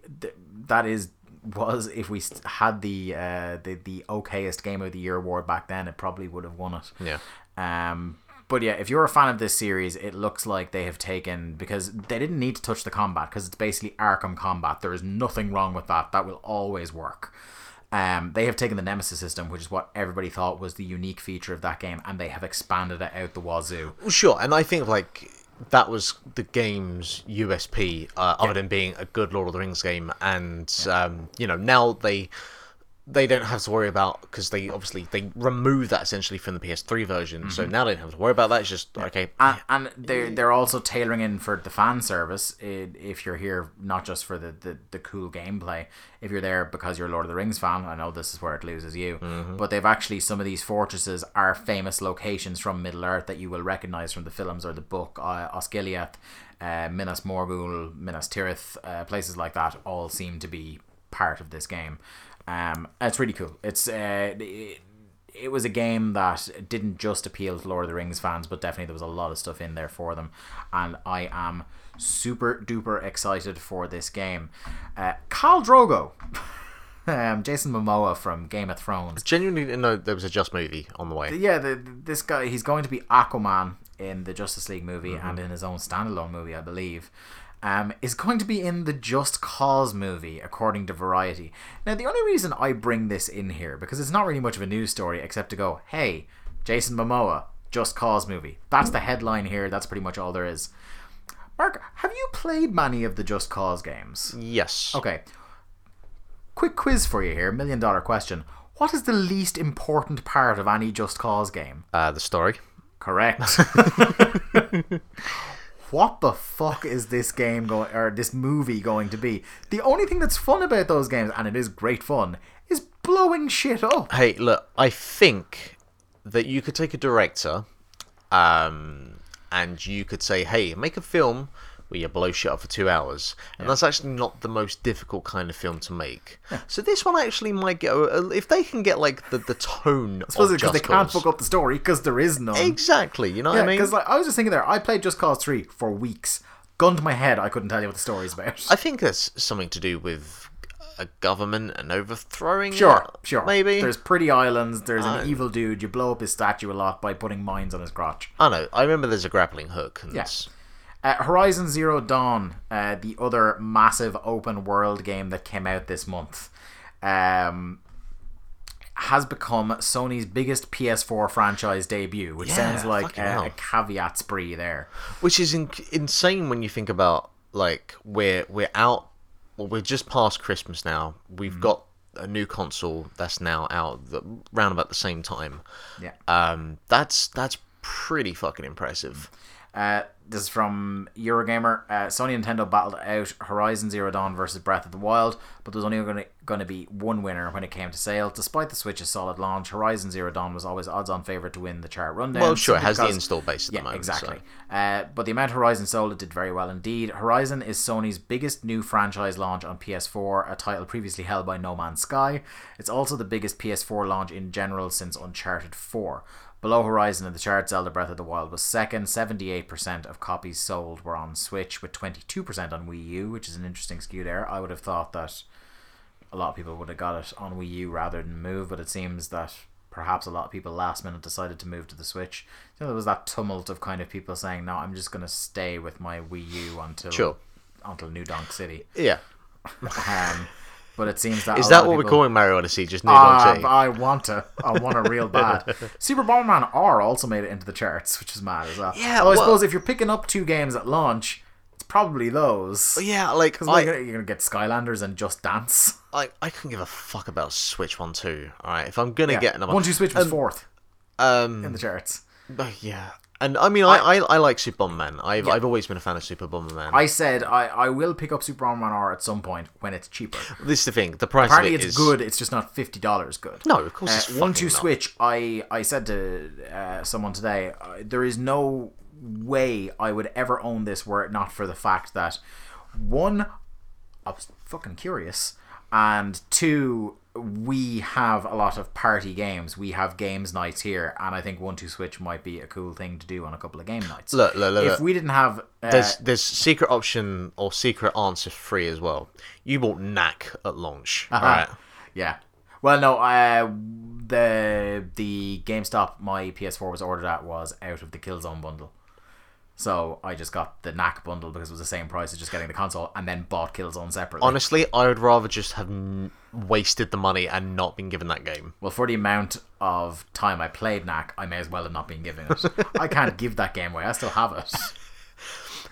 that is was if we had the uh the the okayest game of the year award back then, it probably would have won it. Yeah. Um, but yeah, if you're a fan of this series, it looks like they have taken because they didn't need to touch the combat because it's basically Arkham combat. There is nothing wrong with that. That will always work. Um, they have taken the Nemesis system, which is what everybody thought was the unique feature of that game, and they have expanded it out the wazoo. Well, sure, and I think like that was the game's USP, uh, other than being a good Lord of the Rings game, and um, you know now they they don't have to worry about because they obviously they removed that essentially from the PS3 version, so now they don't have to worry about that. It's just okay. and, and they're they're also tailoring in for the fan service. If you're here not just for the, the, the cool gameplay, if you're there because you're a Lord of the Rings fan, I know this is where it loses you. But they've actually some of these fortresses are famous locations from Middle Earth that you will recognize from the films or the book. Uh, Osgiliath, uh, Minas Morgul, Minas Tirith, uh, places like that all seem to be part of this game. Um, it's really cool. It's uh, it, it was a game that didn't just appeal to Lord of the Rings fans, but definitely there was a lot of stuff in there for them, and I am super duper excited for this game. Uh, Khal Drogo, um, Jason Momoa from Game of Thrones. Genuinely didn't know there was a Just movie on the way. Yeah, the, this guy he's going to be Aquaman in the Justice League movie and in his own standalone movie, I believe. Um, is going to be in the Just Cause movie, according to Variety. Now, the only reason I bring this in here because it's not really much of a news story, except to go, "Hey, Jason Momoa, Just Cause movie." That's the headline here. That's pretty much all there is. Mark, have you played many of the Just Cause games? Yes. Okay. Quick quiz for you here, million dollar question. What is the least important part of any Just Cause game? Uh, the story. Correct. what the fuck is this game going or this movie going to be? The only thing that's fun about those games, and it is great fun, is blowing shit up. Hey, look, I think that you could take a director, um, and you could say, "Hey, make a film where you blow shit up for two hours," and that's actually not the most difficult kind of film to make. So this one actually might get if they can get like the the tone. I suppose because they Just can't Cause. fuck up the story because there is none. Exactly, you know yeah, what I mean? because like I was just thinking there, I played Just Cause Three for weeks. Gun to my head, I couldn't tell you what the story's about. I think that's something to do with a government and overthrowing. Sure, it, sure. Maybe. There's pretty islands. There's Uh, an evil dude. You blow up his statue a lot by putting mines on his crotch. I know. I remember there's a grappling hook. And Yes. Uh, Horizon Zero Dawn, uh, the other massive open world game that came out this month, um, has become Sony's biggest PS4 franchise debut, which Yeah, sounds like a caveat spree there. which is in- insane when you think about like we're we're out well we're just past christmas now we've Mm-hmm. got a new console that's now out the, round about the same time Yeah. um that's that's pretty fucking impressive Uh, this is from Eurogamer. Uh, Sony and Nintendo battled out Horizon Zero Dawn versus Breath of the Wild, but there was only going to be one winner when it came to sale. Despite the Switch's solid launch, Horizon Zero Dawn was always odds-on favorite to win the chart rundown. well sure it has the install base at yeah, the moment exactly. so. Uh, but the amount Horizon sold, it did very well indeed. Horizon is Sony's biggest new franchise launch on PS4, a title previously held by No Man's Sky. It's also the biggest PS4 launch in general since Uncharted 4. Below Horizon in the chart, Zelda Breath of the Wild was second. 78% of copies sold were on Switch, with 22% on Wii U, which is an interesting skew there. I would have thought that a lot of people would have got it on Wii U rather than move, but it seems that perhaps a lot of people last minute decided to move to the Switch. You know, there was that tumult of kind of people saying, "No, I'm just going to stay with my Wii U until Sure. until New Donk City." yeah Um, but it seems that is a that what we're calling mario odyssey just new Ah, Donk I want to. I want to real bad. Super Bomberman R also made it into the charts, which is mad as well. Yeah, Although I suppose if you're picking up two games at launch, it's probably those. yeah like I, you're gonna get Skylanders and Just Dance. I i couldn't give a fuck about switch one two all right if i'm gonna Yeah. get another One Two Switch was fourth um in the charts. uh, yeah and I mean, I, I, I like Super Bomberman. I've, I've always been a fan of Super Bomberman. I said I, I will pick up Super Bomberman R at some point when it's cheaper. this is the thing. The price Apparently it it's is good. It's just not fifty dollars good. No, of course Uh, two not. switch. I I said to uh, someone today, uh, there is no way I would ever own this were it not for the fact that one, I was fucking curious, and two, we have a lot of party games. We have games nights here, and I think one two switch might be a cool thing to do on a couple of game nights. Look, look, look, if we didn't have uh, There's there's secret option or secret answer free as well. You bought Knack at launch, Uh-huh. right? Yeah. Well, no. Uh, the the GameStop my PS4 was ordered at was out of the Killzone bundle, so I just got the Knack bundle because it was the same price as just getting the console, and then bought Killzone separately. Honestly, I would rather just have n- wasted the money and not been given that game. well, for the amount of time I played Knack, I may as well have not been given it. I can't give that game away. I still have it.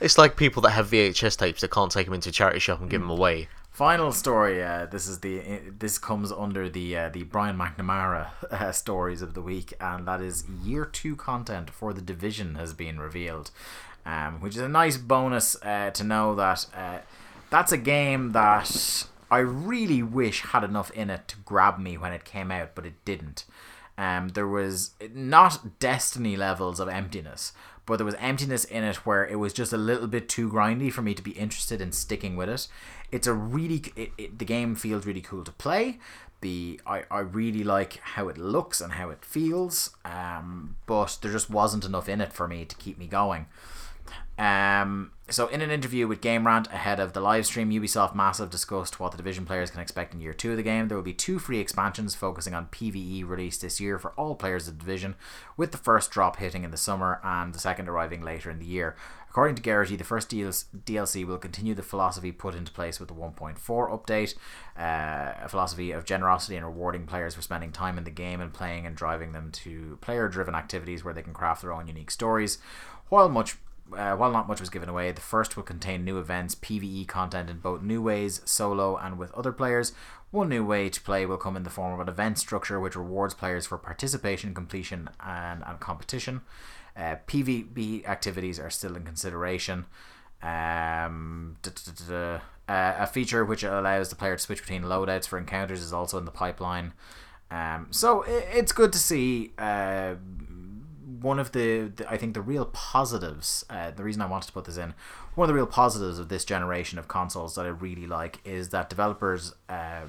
It's like people that have VHS tapes that can't take them into a charity shop and give mm. them away. Final story. Uh, this is the this comes under the uh, the Brian McNamara uh, stories of the week, and that is year two content for the Division has been revealed, um, which is a nice bonus uh, to know that uh, that's a game that I really wish had enough in it to grab me when it came out, but it didn't. Um, there was not Destiny levels of emptiness, but there was emptiness in it where it was just a little bit too grindy for me to be interested in sticking with it. It's a really it, it, the game feels really cool to play. The I, I really like how it looks and how it feels, um, but there just wasn't enough in it for me to keep me going. Um, so, in an interview with Game Rant ahead of the live stream, Ubisoft Massive discussed what the Division players can expect in year two of the game. There will be two free expansions focusing on PvE released this year for all players of the Division, with the first drop hitting in the summer and the second arriving later in the year. According to Gerighty, the first DLC will continue the philosophy put into place with the 1.4 update, uh, a philosophy of generosity and rewarding players for spending time in the game and playing and driving them to player driven activities where they can craft their own unique stories. While much uh, while not much was given away, the first will contain new events, PvE content in both new ways, solo, and with other players. One new way to play will come in the form of an event structure which rewards players for participation, completion, and, and competition. Uh, PvP activities are still in consideration. Um. Uh, a feature which allows the player to switch between loadouts for encounters is also in the pipeline. Um, so i it's good to see. Uh, one of the, the I think the real positives, uh, the reason I wanted to put this in, one of the real positives of this generation of consoles that I really like is that developers, uh,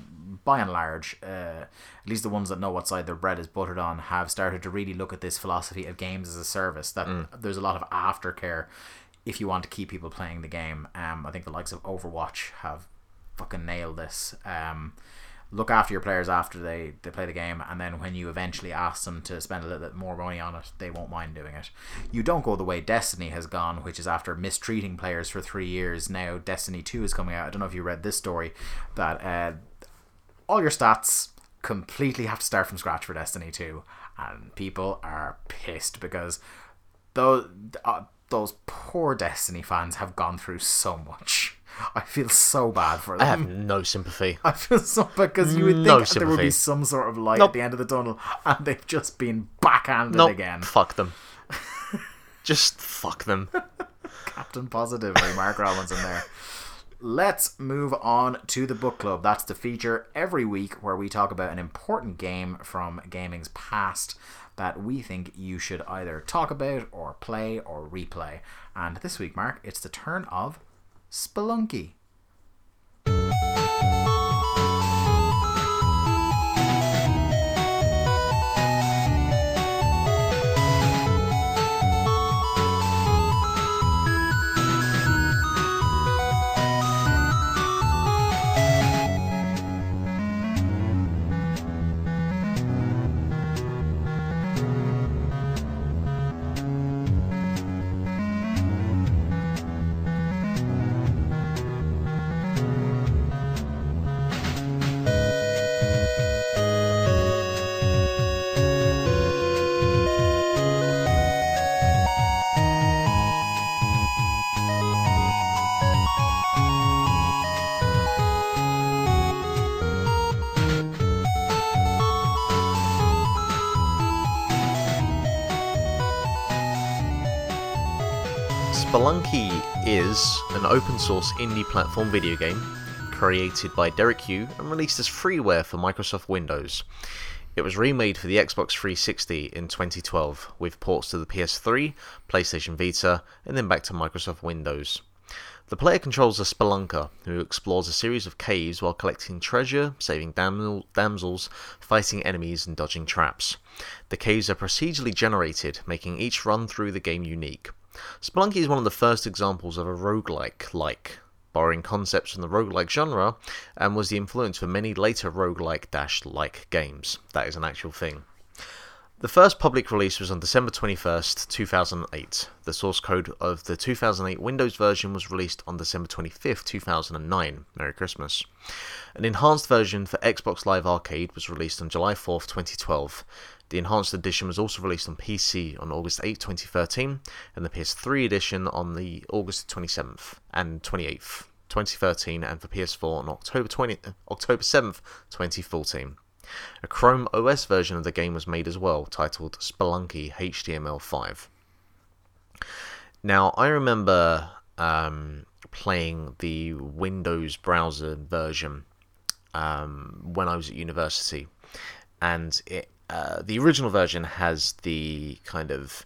by and large, uh, at least the ones that know what side their bread is buttered on, have started to really look at this philosophy of games as a service. That there's a lot of aftercare if you want to keep people playing the game. Um, I think the likes of Overwatch have fucking nailed this. Um, look after your players after they, they play the game, and then when you eventually ask them to spend a little bit more money on it, they won't mind doing it. You don't go the way Destiny has gone, which is after mistreating players for three years. Now Destiny Two is coming out. I don't know if you read this story that uh, all your stats completely have to start from scratch for Destiny 2 and people are pissed because those uh, those poor Destiny fans have gone through so much. I feel so bad for them. I have no sympathy. I feel so because you would think No there would be some sort of light Nope. at the end of the tunnel, and they've just been backhanded Nope. again. Fuck them. Just fuck them. Captain Positively, Mark Robinson there. Let's move on to the book club. That's the feature every week where we talk about an important game from gaming's past that we think you should either talk about or play or replay. And this week, Mark, it's the turn of. Spelunky open source indie platform video game created by Derek Yu and released as freeware for Microsoft Windows. It was remade for the Xbox 360 in 2012 with ports to the PS3, PlayStation Vita, and then back to Microsoft Windows. The player controls a spelunker who explores a series of caves while collecting treasure, saving damsel- damsels, fighting enemies, and dodging traps. The caves are procedurally generated, making each run through the game unique. Spelunky is one of the first examples of a roguelike like, borrowing concepts from the roguelike genre, and was the influence for many later roguelike dash like games. That is an actual thing. The first public release was on December 21st, 2008. The source code of the 2008 Windows version was released on December 25th, 2009. Merry Christmas. An enhanced version for Xbox Live Arcade was released on July 4th, 2012. The enhanced edition was also released on PC on August 8th, 2013, and the PS3 edition on the August 27th and 28th, 2013, and for PS4 on October 20, October 7th, 2014. A Chrome OS version of the game was made as well, titled Spelunky HTML5. Now, I remember um, playing the Windows browser version um, when I was at university, and it, uh, the original version has the kind of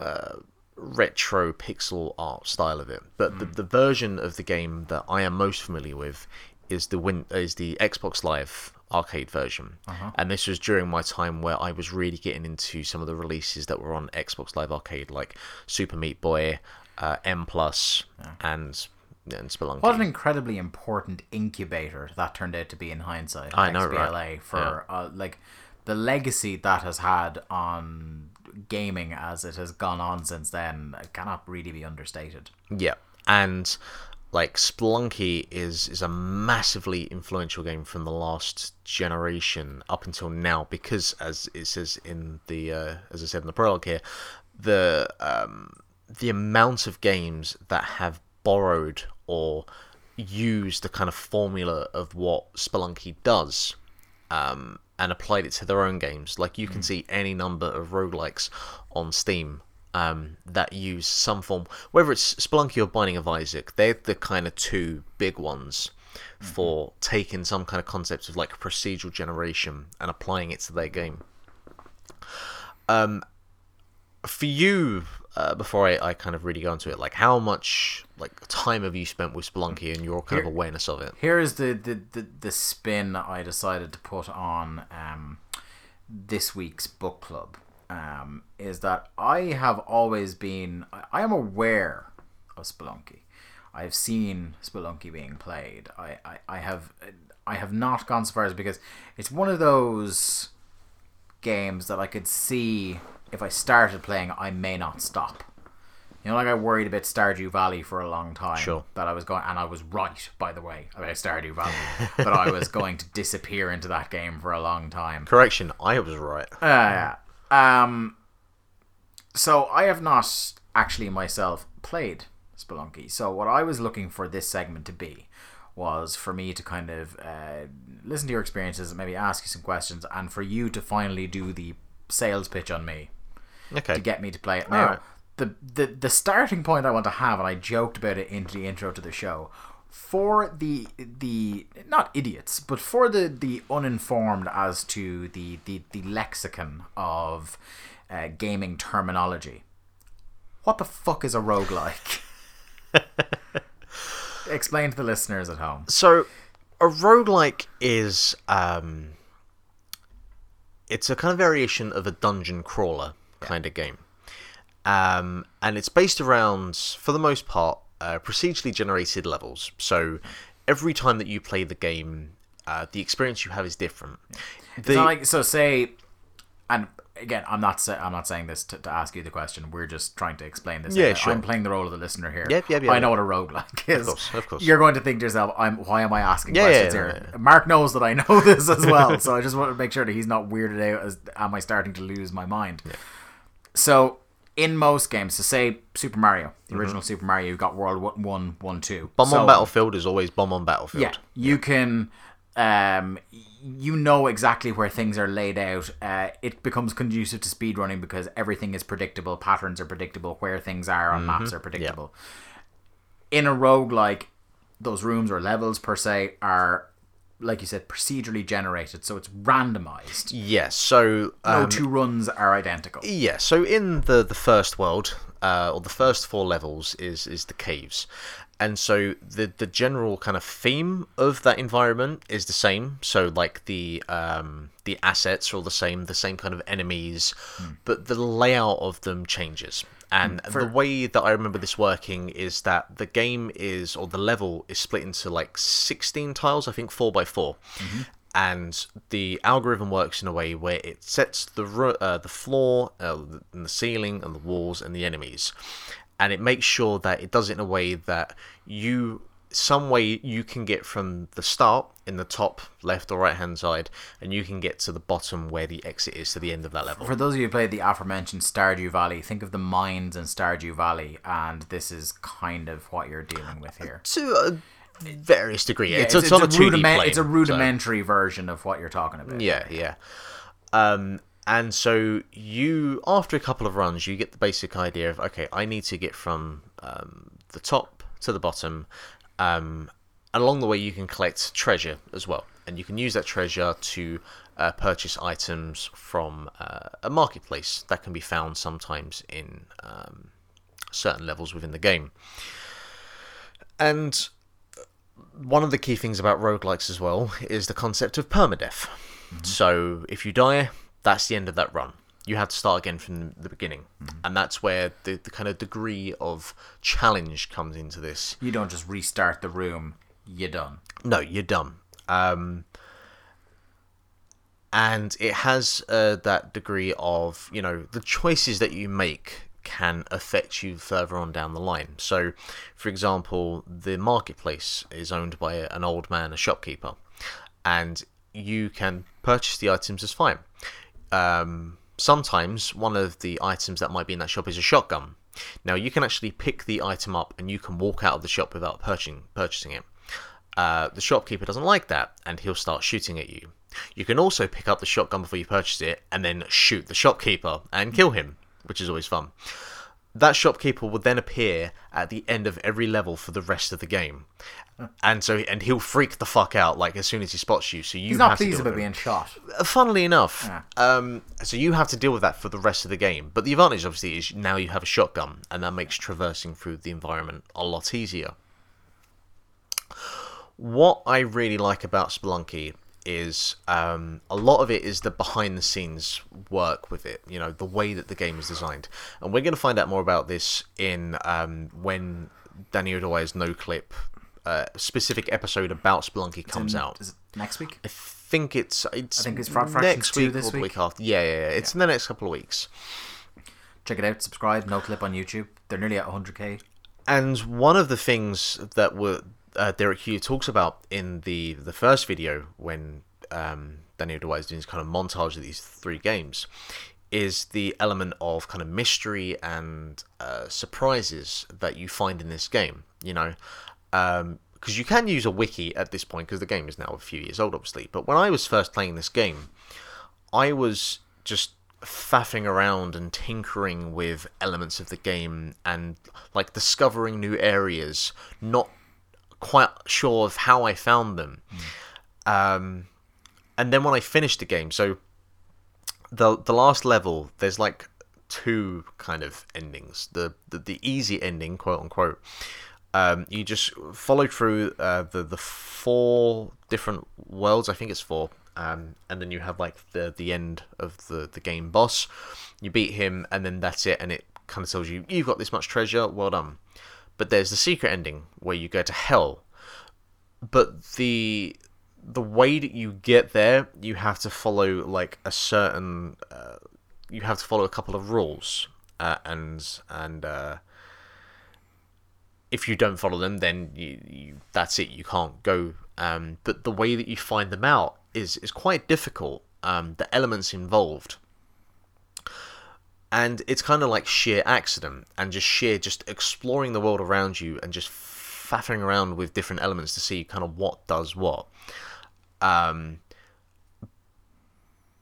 uh, retro pixel art style of it, but the, the version of the game that I am most familiar with is the win is the Xbox Live arcade version, and this was during my time where I was really getting into some of the releases that were on Xbox Live Arcade, like Super Meat Boy, uh, N Plus, and and Spelunky. What an incredibly important incubator that turned out to be in hindsight. I know, XBLA, right? For uh, like the legacy that has had on gaming as it has gone on since then cannot really be understated. Yeah, and like Spelunky is is a massively influential game from the last generation up until now because as it says in the uh, as I said in the prologue here, the um, the amount of games that have borrowed or used the kind of formula of what Spelunky does um, and applied it to their own games. Like you can see any number of roguelikes on Steam um, that use some form, whether it's Spelunky or Binding of Isaac, they're the kind of two big ones for taking some kind of concept of like procedural generation and applying it to their game. Um, for you, uh, before I, I kind of really go into it, like how much like time have you spent with Spelunky and your kind of awareness of it? Here's the, the, the, the spin I decided to put on um, this week's book club um, is that I have always been, I- I am aware of Spelunky. I've seen Spelunky being played. I, I, I have I have not gone so far as because it's one of those games that I could see if I started playing, I may not stop. You know, like I worried about Stardew Valley for a long time. Sure. That I was going, and I was right, by the way, about Stardew Valley. that I was going to disappear into that game for a long time. Correction, I was right. Uh, yeah. Um, so I have not actually myself played Spelunky. So what I was looking for this segment to be was for me to kind of uh, listen to your experiences, and maybe ask you some questions, and for you to finally do the sales pitch on me Okay. to get me to play it. Now, Alright. the, the the starting point I want to have, and I joked about it into the intro to the show, for the the not idiots, but for the the uninformed as to the the, the lexicon of uh, gaming terminology. What the fuck is a roguelike? Explain to the listeners at home. So, a roguelike is um, it's a kind of variation of a dungeon crawler kind of game, um, and it's based around, for the most part, uh, procedurally generated levels. So, every time that you play the game, uh, the experience you have is different. It's The- not like so. Say, and again, I'm not say, I'm not saying this to, to ask you the question. We're just trying to explain this. Yeah, sure. I'm playing the role of the listener here. Yep, yep, yep, I know yep. what a roguelike is. Of course, of course. You're going to think to yourself, I'm why am I asking Yeah, questions yeah, here? yeah, yeah. Mark knows that I know this as well, so I just want to make sure that he's not weirded out as am I starting to lose my mind. So in most games, so say Super Mario, the original Super Mario, you've got World One, One, Two. Mm-hmm. Bomb So- on Battlefield is always Bob-omb Battlefield. yeah, you can. Um, you know exactly where things are laid out. Uh, it becomes conducive to speedrunning because everything is predictable, patterns are predictable, where things are on maps are predictable. In a roguelike, those rooms or levels per se are, like you said, procedurally generated, so it's randomized. Yes. So No um, two runs are identical. Yeah, so in the the first world, uh, or the first four levels is is the caves, and so the the general kind of theme of that environment is the same. So like the um, the assets are all the same, the same kind of enemies, but the layout of them changes. And the way that I remember this working is that the game is, or the level is split into like 16 tiles, I think 4 by 4 and the algorithm works in a way where it sets the uh, the floor, uh, and the ceiling, and the walls, and the enemies, and it makes sure that it does it in a way that you some way you can get from the start in the top left or right hand side and you can get to the bottom where the exit is to the end of that level For those of you who played the aforementioned Stardew Valley, think of the mines in Stardew Valley, and this is kind of what you're dealing with here. to a various degree Yeah, it's, it's, on a 2d rudiment- plane, It's a so- rudimentary version of what you're talking about. Yeah, yeah. Um, and so you, after a couple of runs, you get the basic idea of okay, I need to get from um, the top to the bottom. Um, and along the way, you can collect treasure as well, and you can use that treasure to uh, purchase items from uh, a marketplace that can be found sometimes in um, certain levels within the game. And one of the key things about roguelikes as well is the concept of permadeath. So if you die, that's the end of that run. You have to start again from the beginning. And that's where the, the kind of degree of challenge comes into this. You don't just restart the room, you're done. No, you're done. Um, and it has uh, that degree of, you know, the choices that you make can affect you further on down the line. So, for example, the marketplace is owned by an old man, a shopkeeper, and you can purchase the items as fine. Um, sometimes one of the items that might be in that shop is a shotgun. Now you can actually pick the item up and you can walk out of the shop without purchasing purchasing it. Uh, the shopkeeper doesn't like that and he'll start shooting at you. You can also pick up the shotgun before you purchase it and then shoot the shopkeeper and kill him, which is always fun. That shopkeeper will then appear at the end of every level for the rest of the game, and so and he'll freak the fuck out like as soon as he spots you. So you He's not pleased about being shot. Uh, Funnily enough, Yeah. um, so you have to deal with that for the rest of the game. But the advantage, obviously, is now you have a shotgun, and that makes traversing through the environment a lot easier. What I really like about Spelunky is um, a lot of it is the behind the scenes work with it. You know, the way that the game is designed, and we're going to find out more about this in um, when Danny O'Dwyer's Noclip uh, specific episode about Spelunky comes In- out. Is it next week? I think it's it's I think it's next 2 week this or the week. week after. Yeah, yeah, yeah. It's in the next couple of weeks. Check it out. Subscribe. Noclip on YouTube. They're nearly at 100k. And one of the things that were uh, Derek Yu talks about in the the first video when um, Danny O'Dwyer is doing this kind of montage of these three games is the element of kind of mystery and uh, surprises that you find in this game. You know, because you can use a wiki at this point because the game is now a few years old, obviously. But when I was first playing this game, I was just faffing around and tinkering with elements of the game and like discovering new areas, not quite sure of how I found them. Um, and then when I finished the game, so the the last level, there's like two kind of endings. The the, the easy ending, quote unquote. Um, you just follow through uh, the the four different worlds. I think it's four. Um, and then you have like the the end of the the game boss. You beat him, and then that's it. And it kind of tells you you've got this much treasure. Well done. But there's the secret ending where you go to hell. But the the way that you get there, you have to follow like a certain. Uh, you have to follow a couple of rules, uh, and and uh, if you don't follow them, then you, you that's it. You can't go. Um, but the way that you find them out is is quite difficult. Um, the elements involved, and it's kind of like sheer accident and just sheer just exploring the world around you and just faffing around with different elements to see kind of what does what. Um,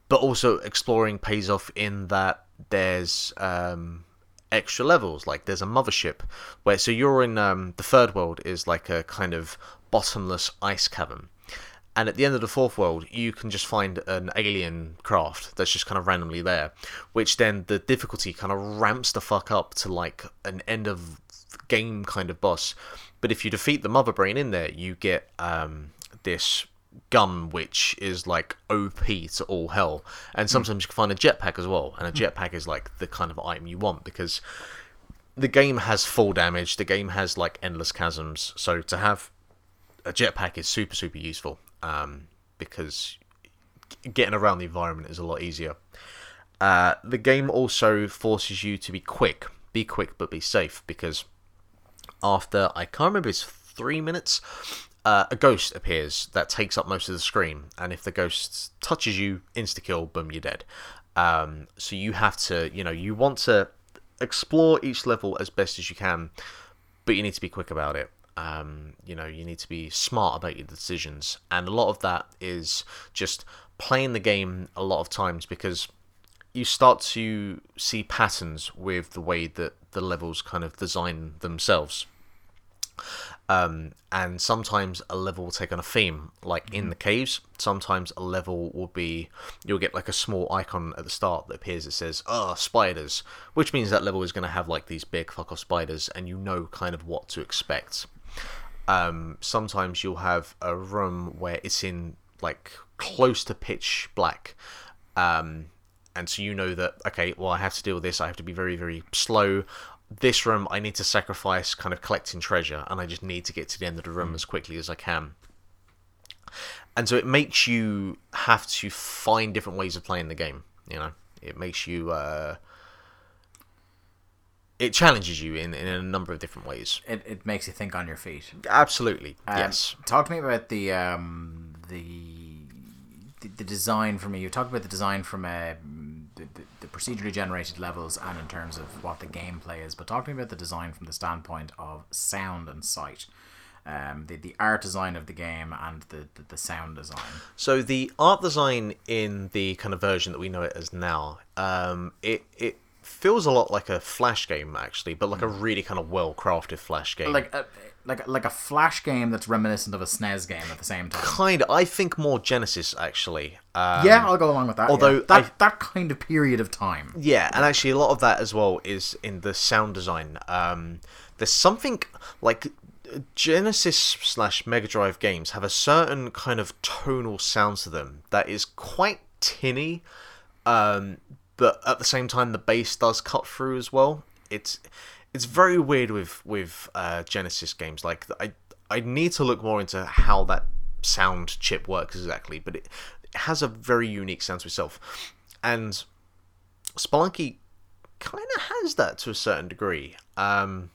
but also exploring pays off in that there's um, extra levels. Like there's a mothership where so you're in um, the third world is like a kind of bottomless ice cavern. And at the end of the fourth world, you can just find an alien craft that's just kind of randomly there, which then the difficulty kind of ramps the fuck up to like an end of game kind of boss. But if you defeat the mother brain in there, you get um, this gun which is like OP to all hell. And sometimes you can find a jetpack as well, and a jetpack is like the kind of item you want because the game has full damage. The game has like endless chasms, so to have a jetpack is super super useful um, because getting around the environment is a lot easier. Uh, the game also forces you to be quick, be quick but be safe because after I can't remember it's three minutes, uh, a ghost appears that takes up most of the screen, and if the ghost touches you, insta kill, boom, you're dead. Um, so you have to, you know, you want to explore each level as best as you can, but you need to be quick about it. Um, you know, you need to be smart about your decisions, and a lot of that is just playing the game a lot of times because you start to see patterns with the way that the levels kind of design themselves. Um, and sometimes a level will take on a theme, like in the caves. Sometimes a level will be you'll get like a small icon at the start that appears that says "Oh, spiders," which means that level is going to have like these big fuck off spiders, and you know kind of what to expect. Um, sometimes you'll have a room where it's in like close to pitch black, um, and so you know that okay, well I have to deal with this. I have to be very very slow. This room I need to sacrifice kind of collecting treasure, and I just need to get to the end of the room as quickly as I can. And so it makes you have to find different ways of playing the game. You know, it makes you. Uh, it challenges you in, in a number of different ways. It, it makes you think on your feet. Absolutely, Um, yes. Talk to me about the um, the, the design from you. talked about the design from the, the, the procedurally generated levels and in terms of what the gameplay is. But talk to me about the design from the standpoint of sound and sight. Um, the, the art design of the game and the, the, the sound design. So the art design in the kind of version that we know it as now, um, it it feels a lot like a flash game actually, but like a really kind of well crafted flash game. Like a, like like a flash game that's reminiscent of a SNES game at the same time. kind of, I think more Genesis actually. Um, yeah, I'll go along with that. although yeah. that I- that kind of period of time. Yeah, and actually, a lot of that as well is in the sound design. Um, there's something like Genesis slash Mega Drive games have a certain kind of tonal sound to them that is quite tinny, um, but at the same time, the bass does cut through as well. It's it's very weird with with uh, Genesis games. Like I I need to look more into how that sound chip works exactly, but it, it has a very unique sound to itself, and Spelunky kind of has that to a certain degree. Um,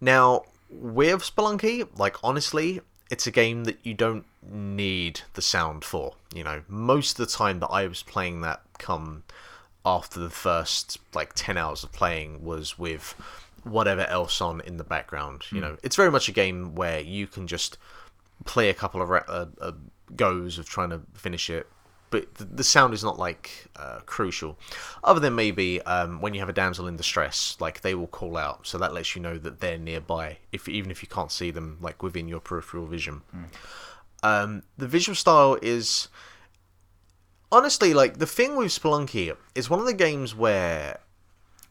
now with Spelunky, like honestly, it's a game that you don't need the sound for. You know, most of the time that I was playing that come after the first like 10 hours of playing was with whatever else on in the background. You know, it's very much a game where you can just play a couple of ra- uh, uh, goes of trying to finish it. But the, the sound is not like uh, crucial, other than maybe um, when you have a damsel in distress, like they will call out, so that lets you know that they're nearby, if even if you can't see them, like within your peripheral vision. Um, the visual style is honestly like the thing with Spelunky is one of the games where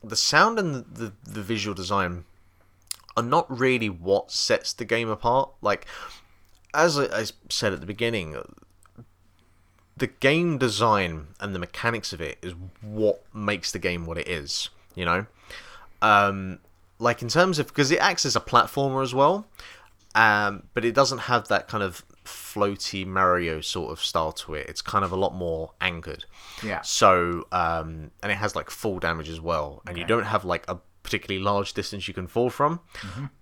the sound and the, the, the visual design are not really what sets the game apart. Like as I, I said at the beginning, the game design and the mechanics of it is what makes the game what it is. You know, um, like in terms of because it acts as a platformer as well, um, but it doesn't have that kind of floaty Mario sort of style to it. It's kind of a lot more anchored. Yeah. So, um, and it has like full damage as well, and you don't have like a particularly large distance you can fall from.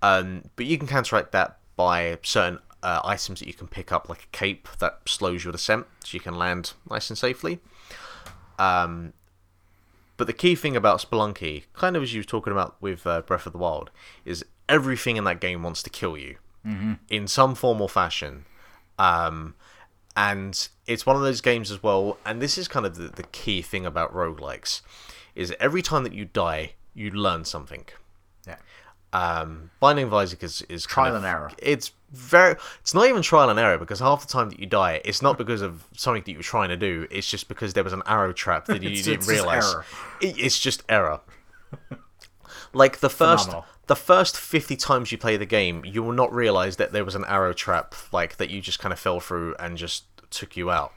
Um, but you can counteract that by certain uh, items that you can pick up, like a cape that slows your descent, so you can land nice and safely. Um, but the key thing about Spelunky, kind of as you were talking about with uh, Breath of the Wild, is everything in that game wants to kill you in some form or fashion. Um, and it's one of those games as well, and this is kind of the, the key thing about roguelikes, is every time that you die, you learn something. Yeah. Um, Binding of Isaac is, is kind Trial of- and error. It's very. It's not even trial and error because half the time that you die, it's not because of something that you were trying to do. It's just because there was an arrow trap that you It's- didn't it's realize. It- it's just error. like the first, Phenomenal. the first fifty times you play the game, you will not realize that there was an arrow trap, like that you just kind of fell through and just took you out.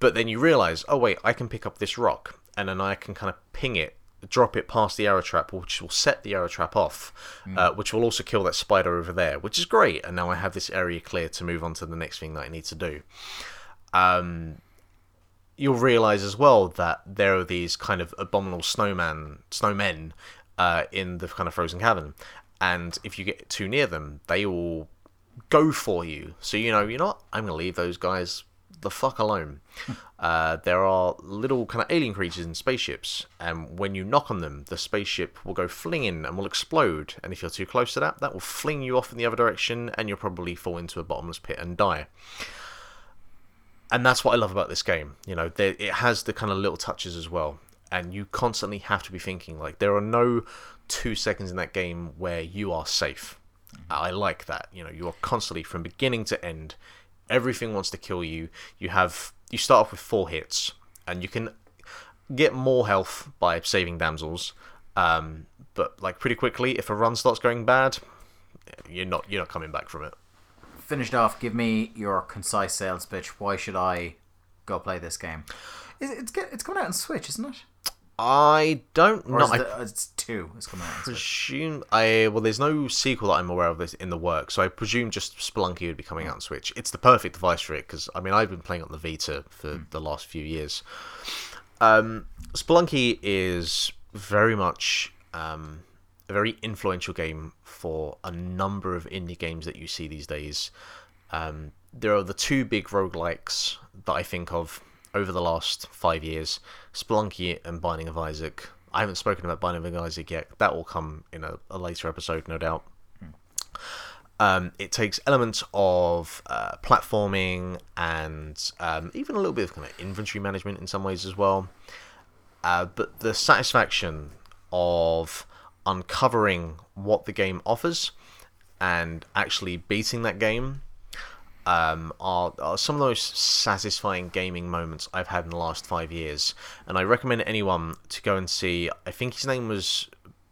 But then you realize, oh wait, I can pick up this rock, and then I can kind of ping it, drop it past the arrow trap, which will set the arrow trap off, uh, which will also kill that spider over there, which is great. And now I have this area clear to move on to the next thing that I need to do. Um, you'll realize as well that there are these kind of abominable snowman snowmen uh, in the kind of frozen cavern, and if you get too near them, they will go for you. So you know, you know, what? I'm gonna leave those guys the fuck alone. uh, there are little kind of alien creatures in spaceships, and when you knock on them, the spaceship will go flinging and will explode. And if you're too close to that, that will fling you off in the other direction, and you'll probably fall into a bottomless pit and die and that's what I love about this game. You know, there, it has the kind of little touches as well, and you constantly have to be thinking like there are no two seconds in that game where you are safe. I like that. You know, you are constantly from beginning to end. Everything wants to kill you. You have you start off with four hits, and you can get more health by saving damsels. Um, but like pretty quickly, if a run starts going bad, you're not you're not coming back from it. Finished off. Give me your concise sales pitch. Why should I go play this game? It's get, it's coming out on Switch, isn't it? I don't know. I it's two. It's coming out presume I well, there's no sequel that I'm aware of this in the work, so I presume just Spelunky would be coming out on Switch. It's the perfect device for it because I mean I've been playing on the Vita for the last few years. Um, Spelunky is very much um, a very influential game for a number of indie games that you see these days. Um, there are the two big roguelikes that I think of over the last five years Spelunky and Binding of Isaac. I haven't spoken about Binding of Isaac yet. That will come in a, a later episode, no doubt. Um, it takes elements of uh, platforming and um, even a little bit of kind of inventory management in some ways as well. Uh, but the satisfaction of uncovering what the game offers and actually beating that game um, are, are some of the most satisfying gaming moments I've had in the last five years. And I recommend anyone to go and see. I think his name was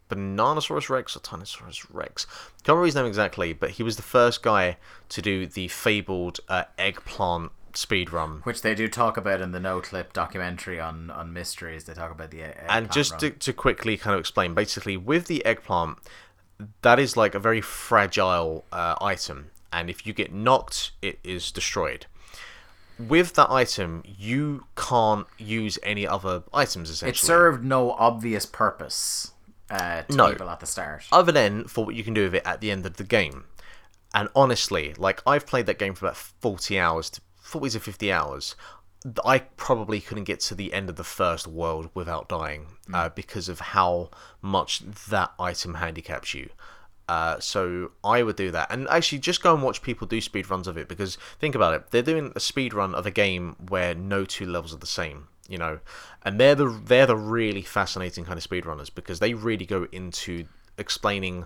Bananasaurus Rex or Tyrannosaurus Rex. Can't remember his name exactly, but he was the first guy to do the fabled uh, eggplant speed run. Which they do talk about in the Noclip documentary on, on mysteries. They talk about the egg- and just run. to, to quickly kind of explain basically with the eggplant that is like a very fragile uh, item and if you get knocked it is destroyed with that item you can't use any other items essentially it served no obvious purpose uh, to No. people at the start. other than for what you can do with it at the end of the game. And honestly, like I've played that game for about forty hours, to, forty to fifty hours. I probably couldn't get to the end of the first world without dying uh, because of how much that item handicaps you. Uh, so I would do that, and actually just go and watch people do speed runs of it because think about it, they're doing a speed run of a game where no two levels are the same, you know, and they're the they're the really fascinating kind of speedrunners because they really go into explaining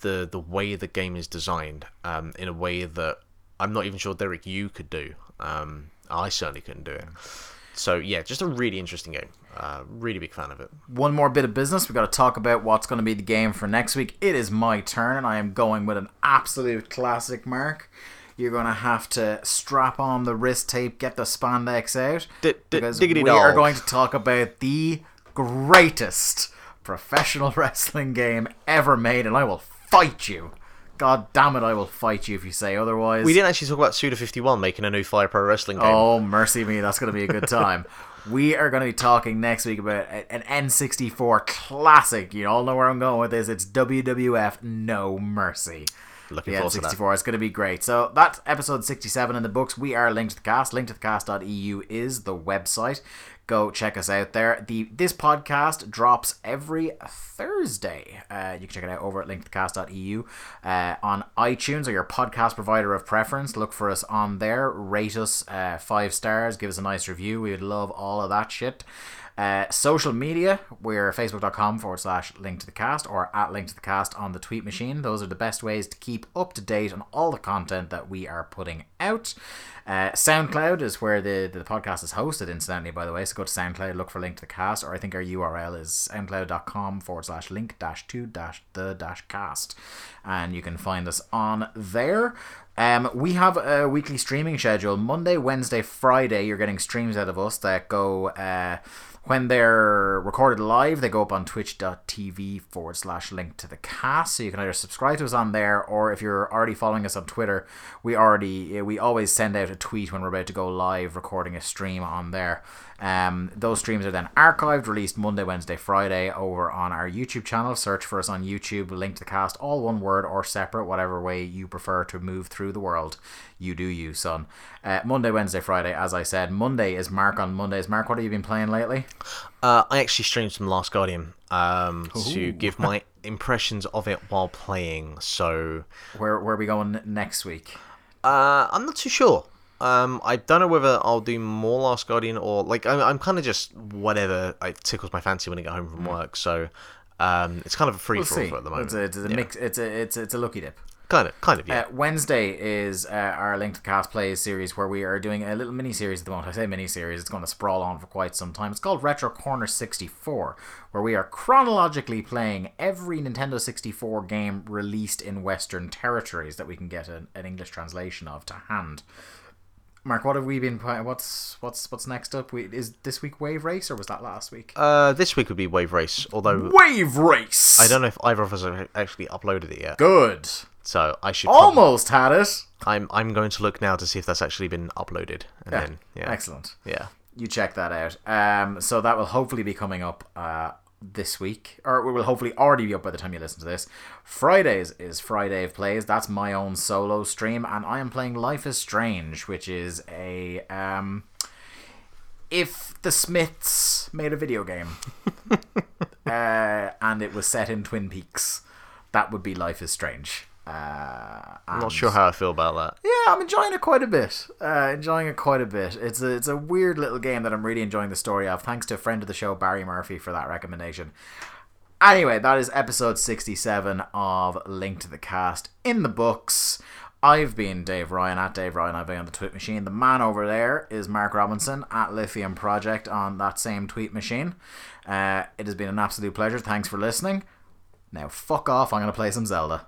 the the way the game is designed um, in a way that I'm not even sure Derek Yu could do. Um, I certainly couldn't do it. So yeah, just a really interesting game. Uh, really big fan of it. One more bit of business. we got to talk about what's going to be the game for next week. It is my turn, and I am going with an absolute classic, Mark. You're going to have to strap on the wrist tape, get the spandex out, D- d- because we are going to talk about the greatest professional wrestling game ever made, and I will fight you. God damn it, I will fight you if you say otherwise. We didn't actually talk about Suda51 making a new Fire Pro Wrestling game. Oh, mercy me, that's going to be a good time. we are going to be talking next week about an N64 classic. You all know where I'm going with this. It's WWF No Mercy. Looking The forward to that. N64 is going to be great. So that's episode 67 in the books. We are linked to the cast. Link to the cast.eu is the website. Go check us out there. The This podcast drops every Thursday. Uh, you can check it out over at linktothecast.eu uh, on iTunes or your podcast provider of preference. Look for us on there. Rate us uh, five stars. Give us a nice review. We would love all of that shit. Uh, social media, we're facebook.com forward slash link to the cast or at link to the cast on the tweet machine. Those are the best ways to keep up to date on all the content that we are putting out. Uh, SoundCloud is where the, the podcast is hosted, incidentally, by the way. So go to SoundCloud, look for link to the cast, or I think our URL is soundcloud.com forward slash link dash to dash the dash cast. And you can find us on there. Um, we have a weekly streaming schedule. Monday, Wednesday, Friday, you're getting streams out of us that go. Uh, when they're recorded live, they go up on twitch.tv forward slash link to the cast. So you can either subscribe to us on there, or if you're already following us on Twitter, we already we always send out a tweet when we're about to go live recording a stream on there. Um, those streams are then archived, released Monday, Wednesday, Friday over on our YouTube channel. Search for us on YouTube, link to the cast, all one word or separate, whatever way you prefer to move through the world. You do you, son. Uh, Monday, Wednesday, Friday, as I said. Monday is Mark on Mondays. Mark, what have you been playing lately? Uh, I actually streamed some Last Guardian um, to give my impressions of it while playing. So Where where are we going next week? uh, I'm not too sure. Um, I don't know whether I'll do more Last Guardian or like I'm, I'm kind of just whatever it tickles my fancy when I get home from work. So um, it's kind of a free for all at the moment. It's a, it's a Yeah. mix. It's a it's a, it's a lucky dip. Kind of, kind of, yeah. Uh, Wednesday is uh, our Link to Cast Plays series where we are doing a little mini series at the moment. I say mini series, it's going to sprawl on for quite some time. It's called Retro Corner 64, where we are chronologically playing every Nintendo 64 game released in Western territories that we can get an, an English translation of to hand. Mark, what have we been playing? What's what's what's next up? We, is this week Wave Race or was that last week? Uh, this week would be Wave Race, although Wave Race. I don't know if either of us have actually uploaded it yet. Good. So I should. prob- Almost had it. I'm I'm going to look now to see if that's actually been uploaded, and Yeah. then yeah, Excellent. yeah. you check that out. Um, so that will hopefully be coming up uh, this week, or we will hopefully already be up by the time you listen to this. Fridays is Friday of Plays. That's my own solo stream, and I am playing Life is Strange, which is a um, if the Smiths made a video game, uh, and it was set in Twin Peaks, that would be Life is Strange. Uh, I'm not sure how I feel about that. yeah, I'm enjoying it quite a bit. Uh, enjoying it quite a bit. It's a it's a weird little game that I'm really enjoying the story of. Thanks to a friend of the show, Barry Murphy, for that recommendation. Anyway, that is episode 67 of Link to the Cast in the books. I've been Dave Ryan at Dave Ryan. I've been on the tweet machine. The man over there is Mark Robinson at Lithium Project on that same tweet machine. Uh, it has been an absolute pleasure. Thanks for listening. Now, fuck off. I'm going to play some Zelda.